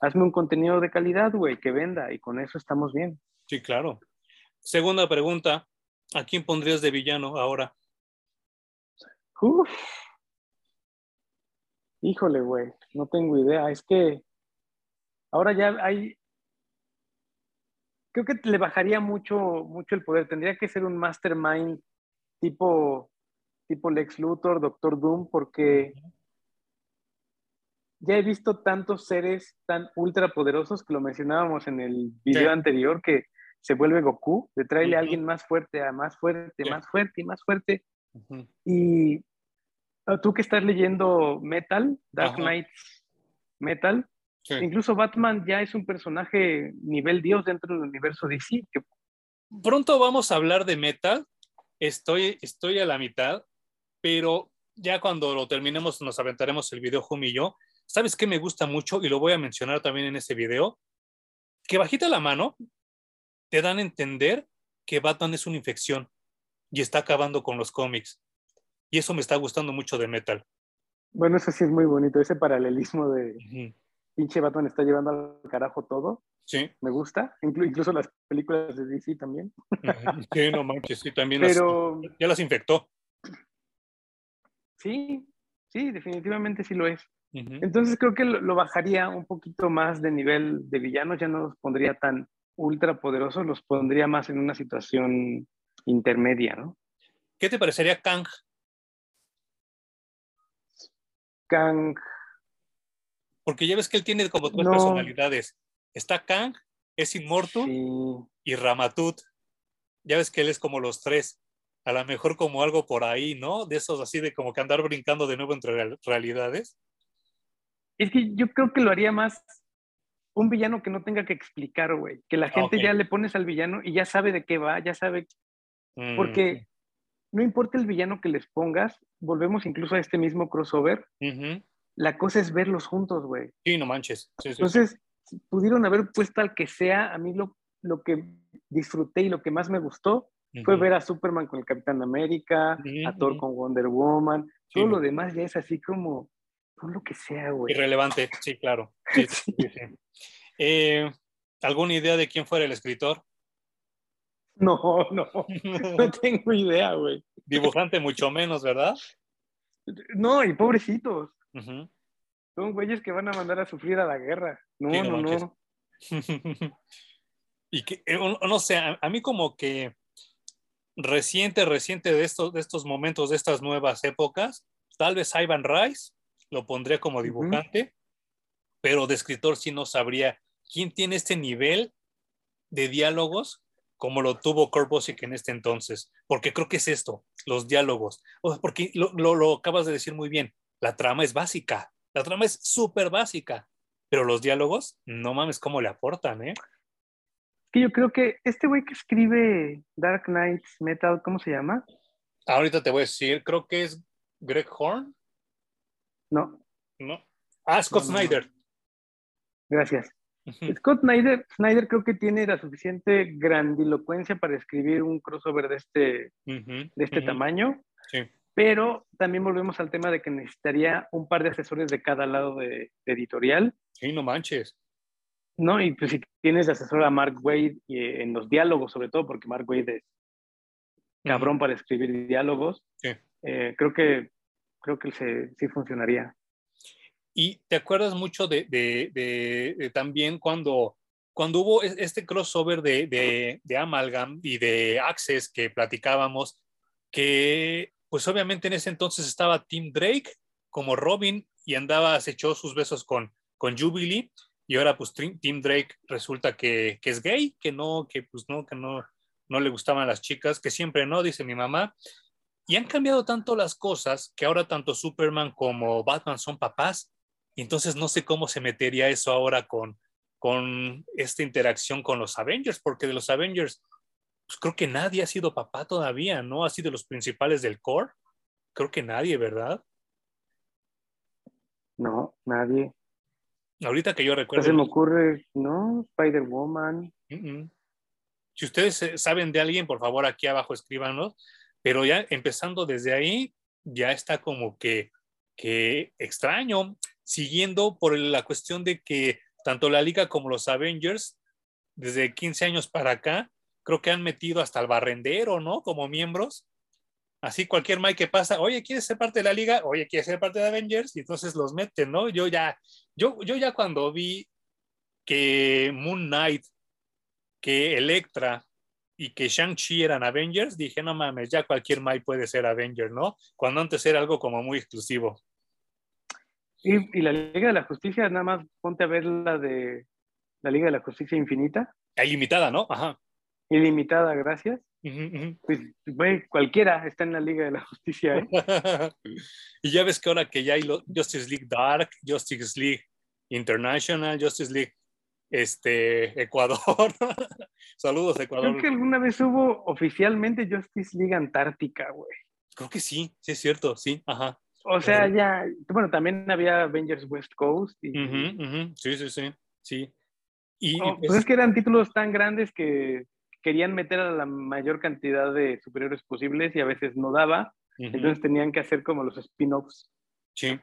Hazme un contenido de calidad, güey, que venda y con eso estamos bien. Sí, claro. Segunda pregunta, ¿a quién pondrías de villano ahora? Uf. Híjole, güey, no tengo idea. Es que ahora ya hay, creo que le bajaría mucho, mucho el poder. Tendría que ser un mastermind tipo, tipo Lex Luthor, Doctor Doom, porque ya he visto tantos seres tan ultra poderosos que lo mencionábamos en el video anterior, que se vuelve Goku, de traerle a alguien más fuerte, a más fuerte, más fuerte y más fuerte. Y ah, tú que estás leyendo Metal, Dark Knight Metal, incluso Batman ya es un personaje nivel Dios dentro del universo DC. Pronto vamos a hablar de Metal, Estoy, estoy a la mitad, pero ya cuando lo terminemos nos aventaremos el video Jumi y yo. ¿Sabes qué me gusta mucho? Y lo voy a mencionar también en ese video. Que bajita la mano te dan a entender que Batman es una infección y está acabando con los cómics. Y eso me está gustando mucho de Metal. Bueno, eso sí es muy bonito, ese paralelismo de pinche Batman está llevando al carajo todo. Sí. Me gusta, incluso las películas de DC también. Sí, no manches, sí, también Pero... ya las infectó. Sí, sí, definitivamente sí lo es. Entonces creo que lo, bajaría un poquito más de nivel de villanos, ya no los pondría tan ultra poderosos, los pondría más en una situación intermedia, ¿no? ¿Qué te parecería Kang? Kang. Porque ya ves que él tiene como dos personalidades. Está Kang, es Immortal y Ramatut. Ya ves que él es como los tres. A lo mejor como algo por ahí, ¿no? De esos así de como que andar brincando de nuevo entre realidades. Es que yo creo que lo haría más un villano que no tenga que explicar, güey. Que la gente ya le pones al villano y ya sabe de qué va, ya sabe. Porque mm. no importa el villano que les pongas, volvemos incluso a este mismo crossover. La cosa es verlos juntos, güey. Sí, no manches. Entonces, pudieron haber puesto al que sea, a mí lo, lo que disfruté y lo que más me gustó fue ver a Superman con el Capitán América, a Thor con Wonder Woman, todo lo demás ya es así como, por lo que sea, güey. Irrelevante, sí, claro. Eh, ¿Alguna idea de quién fuera el escritor? No, no, no tengo idea, güey. Dibujante mucho menos, ¿verdad? No, y pobrecitos. Son güeyes que van a mandar a sufrir a la guerra. No, no, no. y que, eh, no sé, a, mí como que reciente, reciente de estos, de estos momentos, de estas nuevas épocas, tal vez Ivan Rice lo pondría como dibujante, pero de escritor sí no sabría quién tiene este nivel de diálogos como lo tuvo Kurt Busiek en este entonces, porque creo que es esto, los diálogos, porque lo, lo acabas de decir muy bien, la trama es básica, la trama es súper básica, pero los diálogos, no mames cómo le aportan, ¿eh? Que yo creo que este güey que escribe Dark Knights Metal, ¿cómo se llama? Ahorita te voy a decir, creo que es Greg Horn. No. No. Ah, Scott Snyder. Gracias. Scott Snyder, Snyder creo que tiene la suficiente grandilocuencia para escribir un crossover de este, de este tamaño. Sí pero también volvemos al tema de que necesitaría un par de asesores de cada lado de, editorial. Sí, no manches. No, y pues si tienes de asesor a Mark Wade y en los diálogos, sobre todo, porque Mark Wade es cabrón para escribir diálogos, sí. Eh, creo que creo que sí funcionaría. Y te acuerdas mucho de, de, también cuando, cuando hubo este crossover de, de Amalgam y de Access que platicábamos, que pues obviamente en ese entonces estaba Tim Drake como Robin y andaba, se echó sus besos con, con Jubilee y ahora pues Tim Drake resulta que, es gay, que no, que pues no, que no, no le gustaban las chicas, que siempre no, dice mi mamá. Y han cambiado tanto las cosas que ahora tanto Superman como Batman son papás. Entonces no sé cómo se metería eso ahora con, con esta interacción con los Avengers, porque de los Avengers, pues creo que nadie ha sido papá todavía, ¿no? Así de los principales del core. Creo que nadie, ¿verdad? No, nadie. Ahorita que yo recuerdo. se me ocurre, ¿no? Spider-Woman. Si ustedes eh, saben de alguien, por favor, aquí abajo escríbanos. Pero ya empezando desde ahí, ya está como que, que extraño, siguiendo por la cuestión de que tanto la liga como los Avengers, desde 15 años para acá, creo que han metido hasta el barrendero, ¿no? Como miembros. Así cualquier Mike que pasa, oye, ¿quieres ser parte de la liga? Oye, ¿quieres ser parte de Avengers? Y entonces los meten, ¿no? Yo ya, yo, yo ya cuando vi que Moon Knight, que Electra y que Shang-Chi eran Avengers, dije, no mames, ya cualquier Mike puede ser Avenger, ¿no? Cuando antes era algo como muy exclusivo. Y, y, la Liga de la Justicia, nada más ponte a ver la de la Liga de la Justicia Infinita. Ilimitada, ¿no? Ajá. Ilimitada, gracias. Pues, güey, cualquiera está en la Liga de la Justicia. ¿eh? y ya ves que ahora que ya hay Justice League Dark, Justice League International, Justice League este, Ecuador. Saludos, Ecuador. Creo que alguna vez hubo oficialmente Justice League Antártica, güey. Creo que sí, sí es cierto, sí, ajá. O sea, ya, bueno, también había Avengers West Coast. Y, Sí, sí, sí, sí. Y, oh, pues, pues es que eran títulos tan grandes que querían meter a la mayor cantidad de superiores posibles y a veces no daba. Entonces tenían que hacer como los spin-offs. Sí.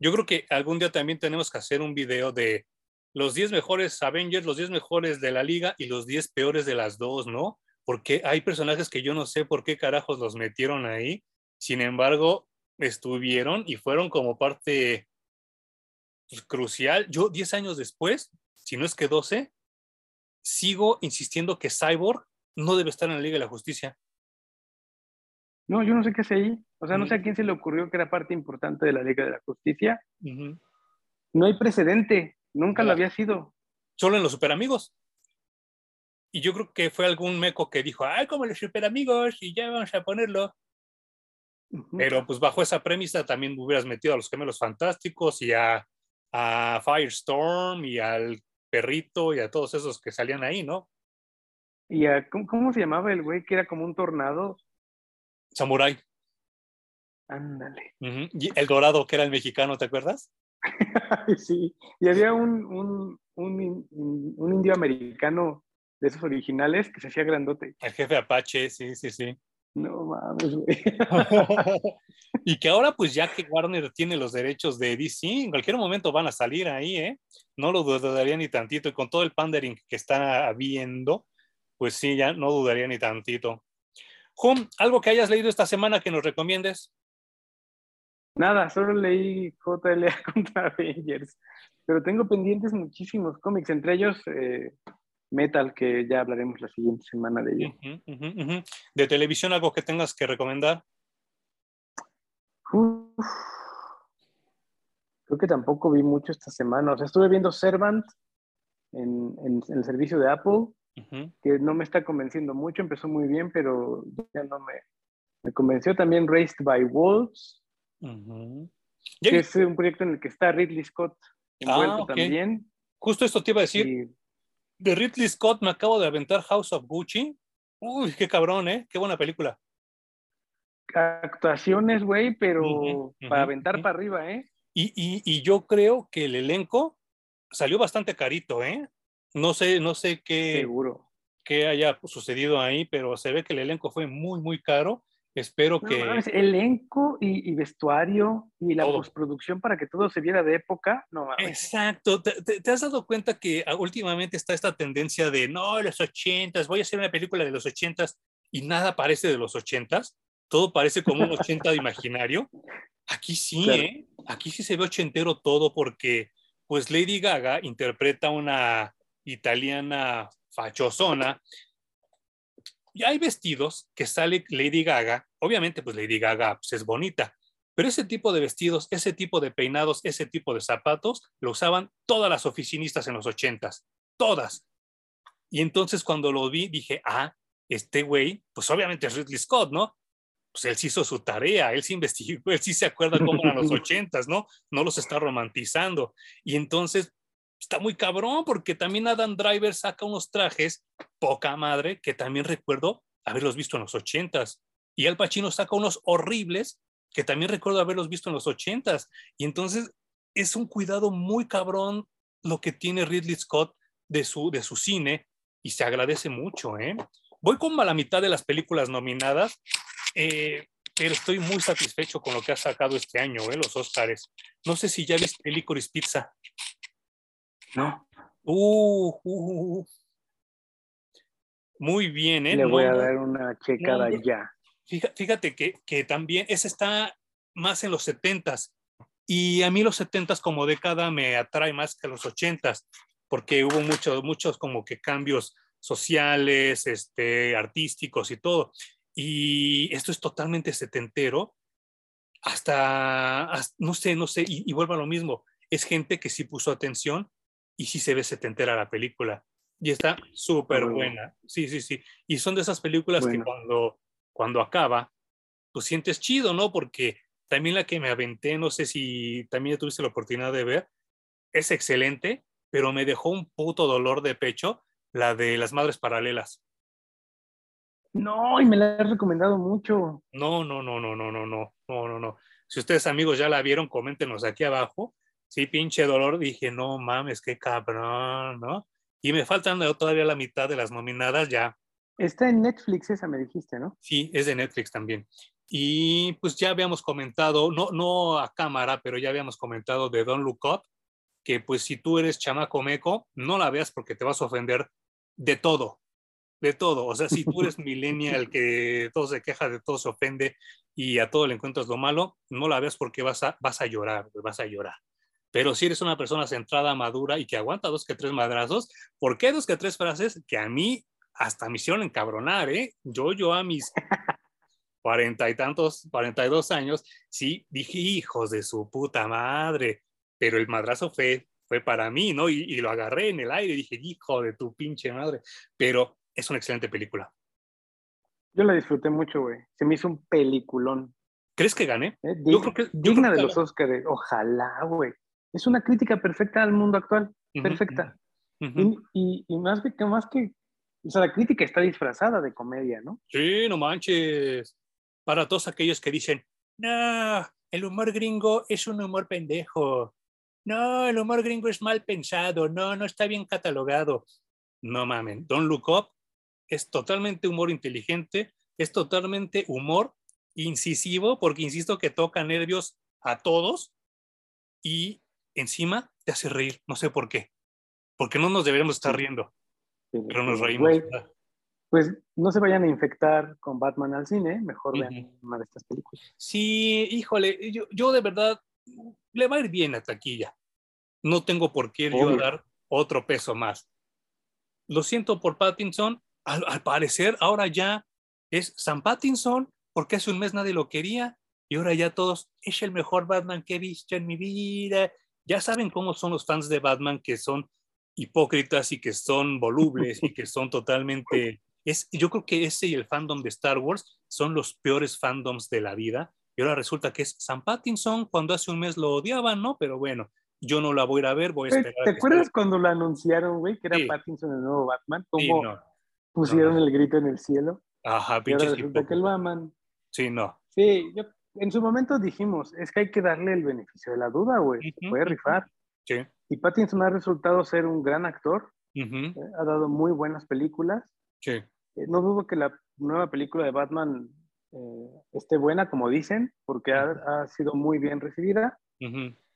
Yo creo que algún día también tenemos que hacer un video de los 10 mejores Avengers, los 10 mejores de la liga y los 10 peores de las dos, ¿no? Porque hay personajes que yo no sé por qué carajos los metieron ahí. Sin embargo, estuvieron y fueron como parte pues, crucial. Yo 10 años después, si no es que 12, sigo insistiendo que Cyborg no debe estar en la Liga de la Justicia. No, yo no sé qué hace ahí. O sea, no sé a quién se le ocurrió que era parte importante de la Liga de la Justicia. No hay precedente, nunca lo había sido. Solo en los superamigos. Y yo creo que fue algún meco que dijo, ay, como los superamigos, y ya vamos a ponerlo. Pero pues bajo esa premisa también hubieras metido a los gemelos fantásticos y a, a Firestorm y al perrito y a todos esos que salían ahí, ¿no? ¿Y a, ¿cómo, se llamaba el güey que era como un tornado? Samurai. Ándale. Y el dorado, que era el mexicano, ¿te acuerdas? sí, y había un, un, un, un, indio americano de esos originales que se hacía grandote. El jefe Apache, sí, sí, sí. No mames, güey. y que ahora, pues ya que Warner tiene los derechos de DC, en cualquier momento van a salir ahí, ¿eh? No lo dudaría ni tantito. Y con todo el pandering que está habiendo, pues sí, ya no dudaría ni tantito. Jum, ¿algo que hayas leído esta semana que nos recomiendes? Nada, solo leí JLA contra Avengers, pero tengo pendientes muchísimos cómics, entre ellos eh, Metal, que ya hablaremos la siguiente semana de ello. ¿De televisión algo que tengas que recomendar? Creo que tampoco vi mucho esta semana. O sea, estuve viendo Servant en, el servicio de Apple, que no me está convenciendo mucho. Empezó muy bien, pero ya no me, me convenció. También Raised by Wolves, que es un proyecto en el que está Ridley Scott envuelto ah, también. Justo esto te iba a decir de Ridley Scott me acabo de aventar House of Gucci. Uy, qué cabrón, ¿eh? Qué buena película. Actuaciones, güey, pero para aventar para arriba, ¿eh? Y, y, y, yo creo que el elenco salió bastante carito, ¿eh? No sé, no sé qué, Seguro. qué haya sucedido ahí, pero se ve que el elenco fue muy, muy caro Espero que. elenco y, vestuario y la postproducción para que todo se viera de época, no mames. Exacto. ¿Te, has dado cuenta que ah, últimamente está esta tendencia de no, los ochentas, voy a hacer una película de los ochentas y nada parece de los ochentas? Todo parece como un ochenta imaginario. Aquí sí, ¿eh? Aquí sí se ve ochentero todo porque, pues, Lady Gaga interpreta una italiana fachosona y hay vestidos que sale Lady Gaga, obviamente pues Lady Gaga pues, es bonita, pero ese tipo de vestidos, ese tipo de peinados, ese tipo de zapatos lo usaban todas las oficinistas en los ochentas, todas. Y entonces cuando lo vi dije, ah, este güey, pues obviamente es Ridley Scott, ¿no? pues él sí hizo su tarea, él sí investigó, él sí se acuerda cómo eran los ochentas, ¿no? No los está romantizando. Y entonces está muy cabrón porque también Adam Driver saca unos trajes, poca madre, que también recuerdo haberlos visto en los ochentas. Y Al Pacino saca unos horribles que también recuerdo haberlos visto en los ochentas. Y entonces es un cuidado muy cabrón lo que tiene Ridley Scott de su, de su cine y se agradece mucho. ¿eh? Voy como a la mitad de las películas nominadas, eh, pero estoy muy satisfecho con lo que ha sacado este año, ¿eh? los Oscars. No sé si ya viste Licorice Pizza. No. Uh, uh, uh. Muy bien, ¿eh? Le voy a dar una checada ya. Fíjate que, que también ese está más en los setentas y a mí los setentas como década me atrae más que los ochentas porque hubo muchos, muchos como que cambios sociales, este, artísticos y todo. Y esto es totalmente setentero, hasta, no sé, no sé, y, y vuelvo a lo mismo, es gente que sí puso atención y sí se ve setentera la película. Y está súper buena. Sí, sí, sí. Y son de esas películas que cuando, cuando acaba, pues sientes chido, ¿no? Porque también la que me aventé, no sé si también tuviste la oportunidad de ver, es excelente, pero me dejó un puto dolor de pecho la de las madres paralelas. No, y me la has recomendado mucho. No, no, no, no, no, no, no, no, no, no. Si ustedes amigos ya la vieron, coméntenos aquí abajo. Sí, pinche dolor, dije, no mames, qué cabrón, ¿no? Y me faltan todavía la mitad de las nominadas ya. Está en Netflix esa, me dijiste, ¿no? Sí, es de Netflix también. Y pues ya habíamos comentado, no, no a cámara, pero ya habíamos comentado de Don Look Up, que pues si tú eres chamaco meco, no la veas porque te vas a ofender de todo, de todo. O sea, si tú eres millennial que todo se queja, de todo se ofende y a todo le encuentras lo malo, no la veas porque vas a, vas a llorar, vas a llorar. Pero si eres una persona centrada, madura y que aguanta dos que tres madrazos, ¿por qué dos que tres frases que a mí hasta me hicieron encabronar, eh? Yo, yo a mis cuarenta y tantos, cuarenta y dos años, sí dije, hijos de su puta madre, pero el madrazo fue, fue para mí, ¿no? Y, lo agarré en el aire y dije, hijo de tu pinche madre, pero es una excelente película. Yo la disfruté mucho, güey. Se me hizo un peliculón. ¿Crees que gane? Eh, yo creo que, digna de los Oscars. Ojalá, güey. Es una crítica perfecta al mundo actual. Perfecta. y, y, más que más que. O sea, la crítica está disfrazada de comedia, ¿no? Sí, no manches para todos aquellos que dicen, no, el humor gringo es un humor pendejo. No, el humor gringo es mal pensado. No, no está bien catalogado. No mamen. Don't Look Up es totalmente humor inteligente, es totalmente humor incisivo, porque insisto que toca nervios a todos y encima te hace reír. No sé por qué. Porque no nos deberíamos estar riendo, pero nos reímos pues no se vayan a infectar con Batman al cine, mejor vean una de estas películas. Sí, híjole, yo, de verdad le va a ir bien a taquilla. No tengo por qué yo dar otro peso más. Lo siento por Pattinson, al, parecer ahora ya es San Pattinson, porque hace un mes nadie lo quería y ahora ya todos, es el mejor Batman que he visto en mi vida. Ya saben cómo son los fans de Batman que son hipócritas y que son volubles y que son totalmente es, yo creo que ese y el fandom de Star Wars son los peores fandoms de la vida. Y ahora resulta que es Sam Pattinson, cuando hace un mes lo odiaban, ¿no? Pero bueno, yo no la voy a ir a ver, voy a esperar. ¿Te acuerdas cuando lo anunciaron, güey, que era Pattinson el nuevo Batman? ¿Cómo pusieron el grito en el cielo? Ajá, pinche. resulta que lo aman. Sí, no. Sí, yo, en su momento dijimos, es que hay que darle el beneficio de la duda, güey. Puede rifar. Sí. Y Pattinson ha resultado ser un gran actor. Eh, ha dado muy buenas películas. Sí. Eh, no dudo que la nueva película de Batman eh, esté buena, como dicen, porque ha, sido muy bien recibida,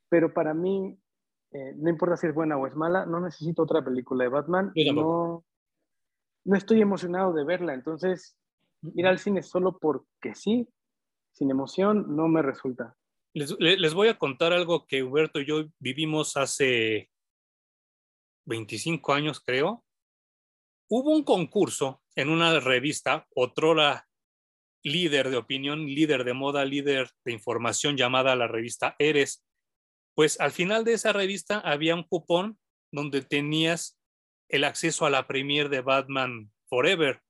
pero para mí, eh, no importa si es buena o es mala, no necesito otra película de Batman. No, no estoy emocionado de verla, entonces ir al cine solo porque sí, sin emoción, no me resulta. Les, les, voy a contar algo que Huberto y yo vivimos hace 25 años, creo. Hubo un concurso en una revista, otrora líder de opinión, líder de moda, líder de información llamada la revista Eres. Pues al final de esa revista había un cupón donde tenías el acceso a la premier de Batman Forever.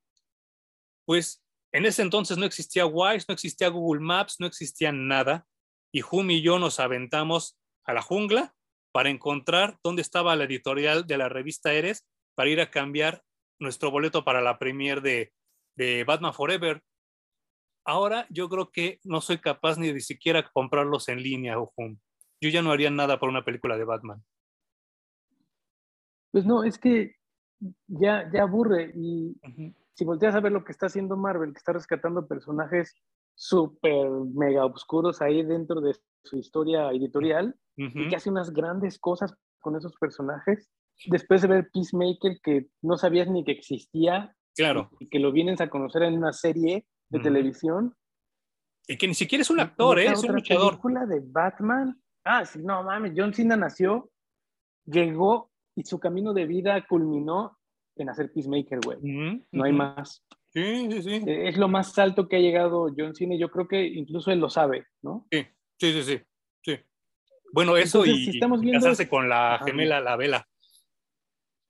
Pues En ese entonces no existía Wise, no existía Google Maps, no existía nada. Y Hum y yo nos aventamos a la jungla para encontrar dónde estaba la editorial de la revista Eres para ir a cambiar nuestro boleto para la premier de, de Batman Forever. Ahora yo creo que no soy capaz ni de siquiera comprarlos en línea, Hum. Yo ya no haría nada por una película de Batman. Pues no, es que ya, ya aburre y si volteas a ver lo que está haciendo Marvel, que está rescatando personajes súper mega oscuros ahí dentro de su historia editorial y que hace unas grandes cosas con esos personajes. Después de ver Peacemaker, que no sabías ni que existía, claro. y que lo vienes a conocer en una serie de televisión. Y que ni siquiera es un actor, ¿eh? es un luchador. película de Batman? Ah, sí, no mames, John Cena nació, llegó y su camino de vida culminó en hacer Peacemaker, güey. No hay más. Sí, sí, sí. Eh, es lo más alto que ha llegado John Cena y yo creo que incluso él lo sabe, ¿no? Sí, sí, sí, sí. Bueno, eso y, casarse con la gemela, la vela,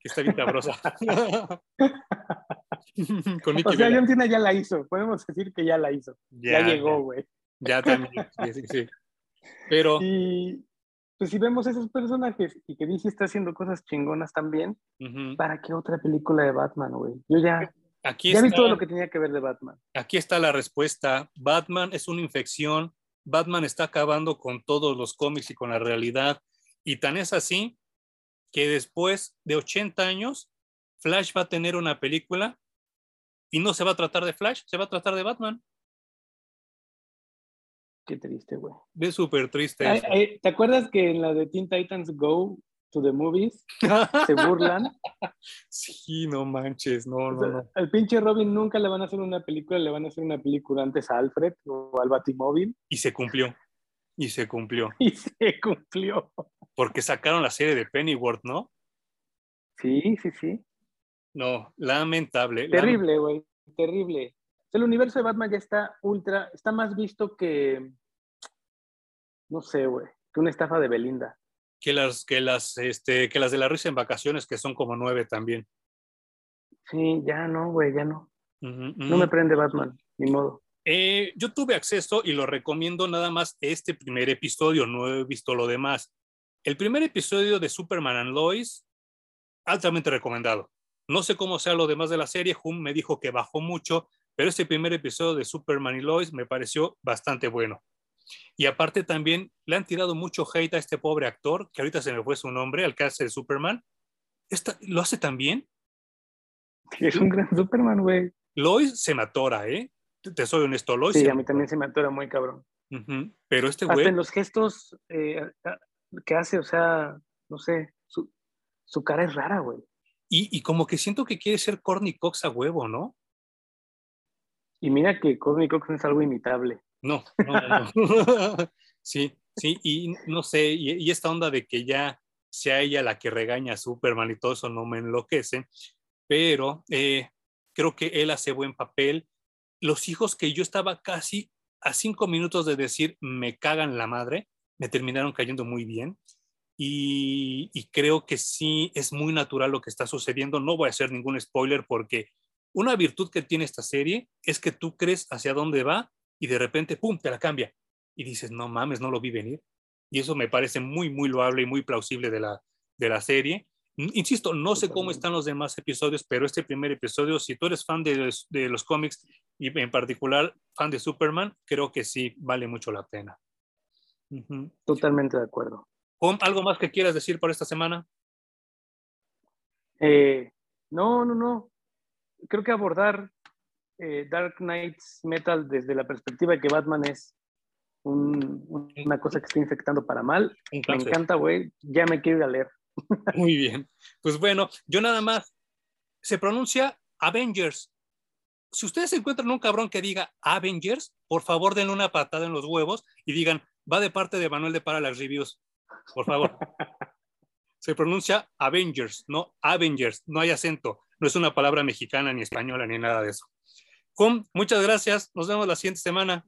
que está bien cabrosa. con o sea, John Cena ya la hizo, podemos decir que ya la hizo. Ya, llegó, güey. Ya también, sí, sí. Pero... Y, pues si vemos esos personajes y que DC está haciendo cosas chingonas también, ¿para qué otra película de Batman, güey? Yo ya, aquí ya vi todo lo que tenía que ver de Batman. Aquí está la respuesta. Batman es una infección. Batman está acabando con todos los cómics y con la realidad. Y tan es así que después de 80 años, Flash va a tener una película y no se va a tratar de Flash, se va a tratar de Batman. Qué triste, güey. Es súper triste. ¿Te acuerdas que en la de Teen Titans Go to the Movies se burlan? sí, no manches, no, no, no. Al pinche Robin nunca le van a hacer una película, le van a hacer una película antes a Alfred o al Batimóvil. Y se cumplió. Y se cumplió. Y se cumplió. Porque sacaron la serie de Pennyworth, ¿no? Sí, sí, sí. No, lamentable. Terrible, güey, terrible el universo de Batman ya está ultra, está más visto que, no sé, güey, que una estafa de Belinda. Que las, que las, este, que las de la risa en vacaciones, que son como nueve también. Sí, ya no, güey, ya no. No me prende Batman, ni modo. Eh, yo tuve acceso y lo recomiendo nada más este primer episodio, no he visto lo demás. El primer episodio de Superman and Lois, altamente recomendado. No sé cómo sea lo demás de la serie, Hum me dijo que bajó mucho, pero este primer episodio de Superman y Lois me pareció bastante bueno. Y aparte también le han tirado mucho hate a este pobre actor, que ahorita se me fue su nombre, al que hace de Superman. Esta, ¿Lo hace también? Es un gran Superman, güey. Lois se me atora, ¿eh? Te, soy honesto, Lois. Sí, a mí también se me atora muy cabrón. Pero este güey... Hasta en los gestos eh, que hace, o sea, no sé, su, su cara es rara, güey. Y, y, como que siento que quiere ser Corny Cox a huevo, ¿no? Y mira que Courtney Cox es algo imitable. No, no, no. sí, sí, y no sé, y, esta onda de que ya sea ella la que regaña a Superman y todo eso no me enloquece, pero eh, creo que él hace buen papel. Los hijos que yo estaba casi a cinco minutos de decir me cagan la madre, me terminaron cayendo muy bien. Y, y, creo que sí es muy natural lo que está sucediendo. No voy a hacer ningún spoiler porque una virtud que tiene esta serie es que tú crees hacia dónde va y de repente, ¡pum!, te la cambia. Y dices, no mames, no lo vi venir. Y eso me parece muy, muy loable y muy plausible de la, de la serie. Insisto, no sé cómo están los demás episodios, pero este primer episodio, si tú eres fan de los, de los cómics y en particular fan de Superman, creo que sí vale mucho la pena. Totalmente de acuerdo. ¿Algo más que quieras decir por esta semana? Eh, no, no, no creo que abordar eh, Dark Knight's Metal desde la perspectiva de que Batman es una cosa que está infectando para mal, me encanta, güey. Ya me quiero ir a leer. Muy bien. Pues bueno, yo nada más. Se pronuncia Avengers. Si ustedes encuentran un cabrón que diga Avengers, por favor denle una patada en los huevos y digan, va de parte de Manuel de Para las Reviews. Por favor. Se pronuncia Avengers, no Avengers, no hay acento no es una palabra mexicana ni española ni nada de eso. Com, muchas gracias. Nos vemos la siguiente semana.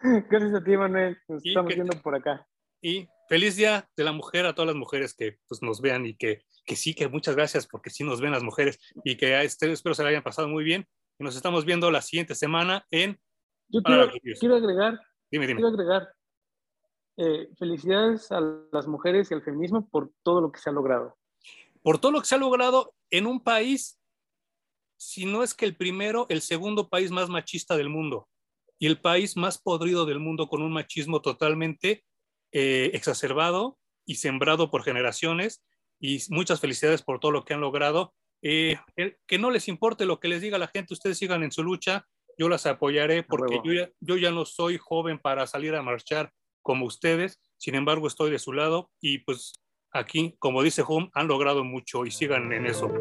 Gracias a ti, Manuel. Nos estamos viendo por acá. Y feliz día de la mujer a todas las mujeres que pues, nos vean y que, que sí, que muchas gracias porque sí nos ven las mujeres y que este, espero se la hayan pasado muy bien. y nos estamos viendo la siguiente semana en... Yo quiero, agregar, dime, dime. quiero agregar eh, felicidades a las mujeres y al feminismo por todo lo que se ha logrado. Por todo lo que se ha logrado en un país, si no es que el primero, el segundo país más machista del mundo y el país más podrido del mundo con un machismo totalmente eh, exacerbado y sembrado por generaciones. Y muchas felicidades por todo lo que han logrado. Eh, que no les importe lo que les diga la gente, ustedes sigan en su lucha, yo las apoyaré porque yo ya, yo ya no soy joven para salir a marchar como ustedes. Sin embargo, estoy de su lado y pues aquí, como dice Home, han logrado mucho y sigan en eso.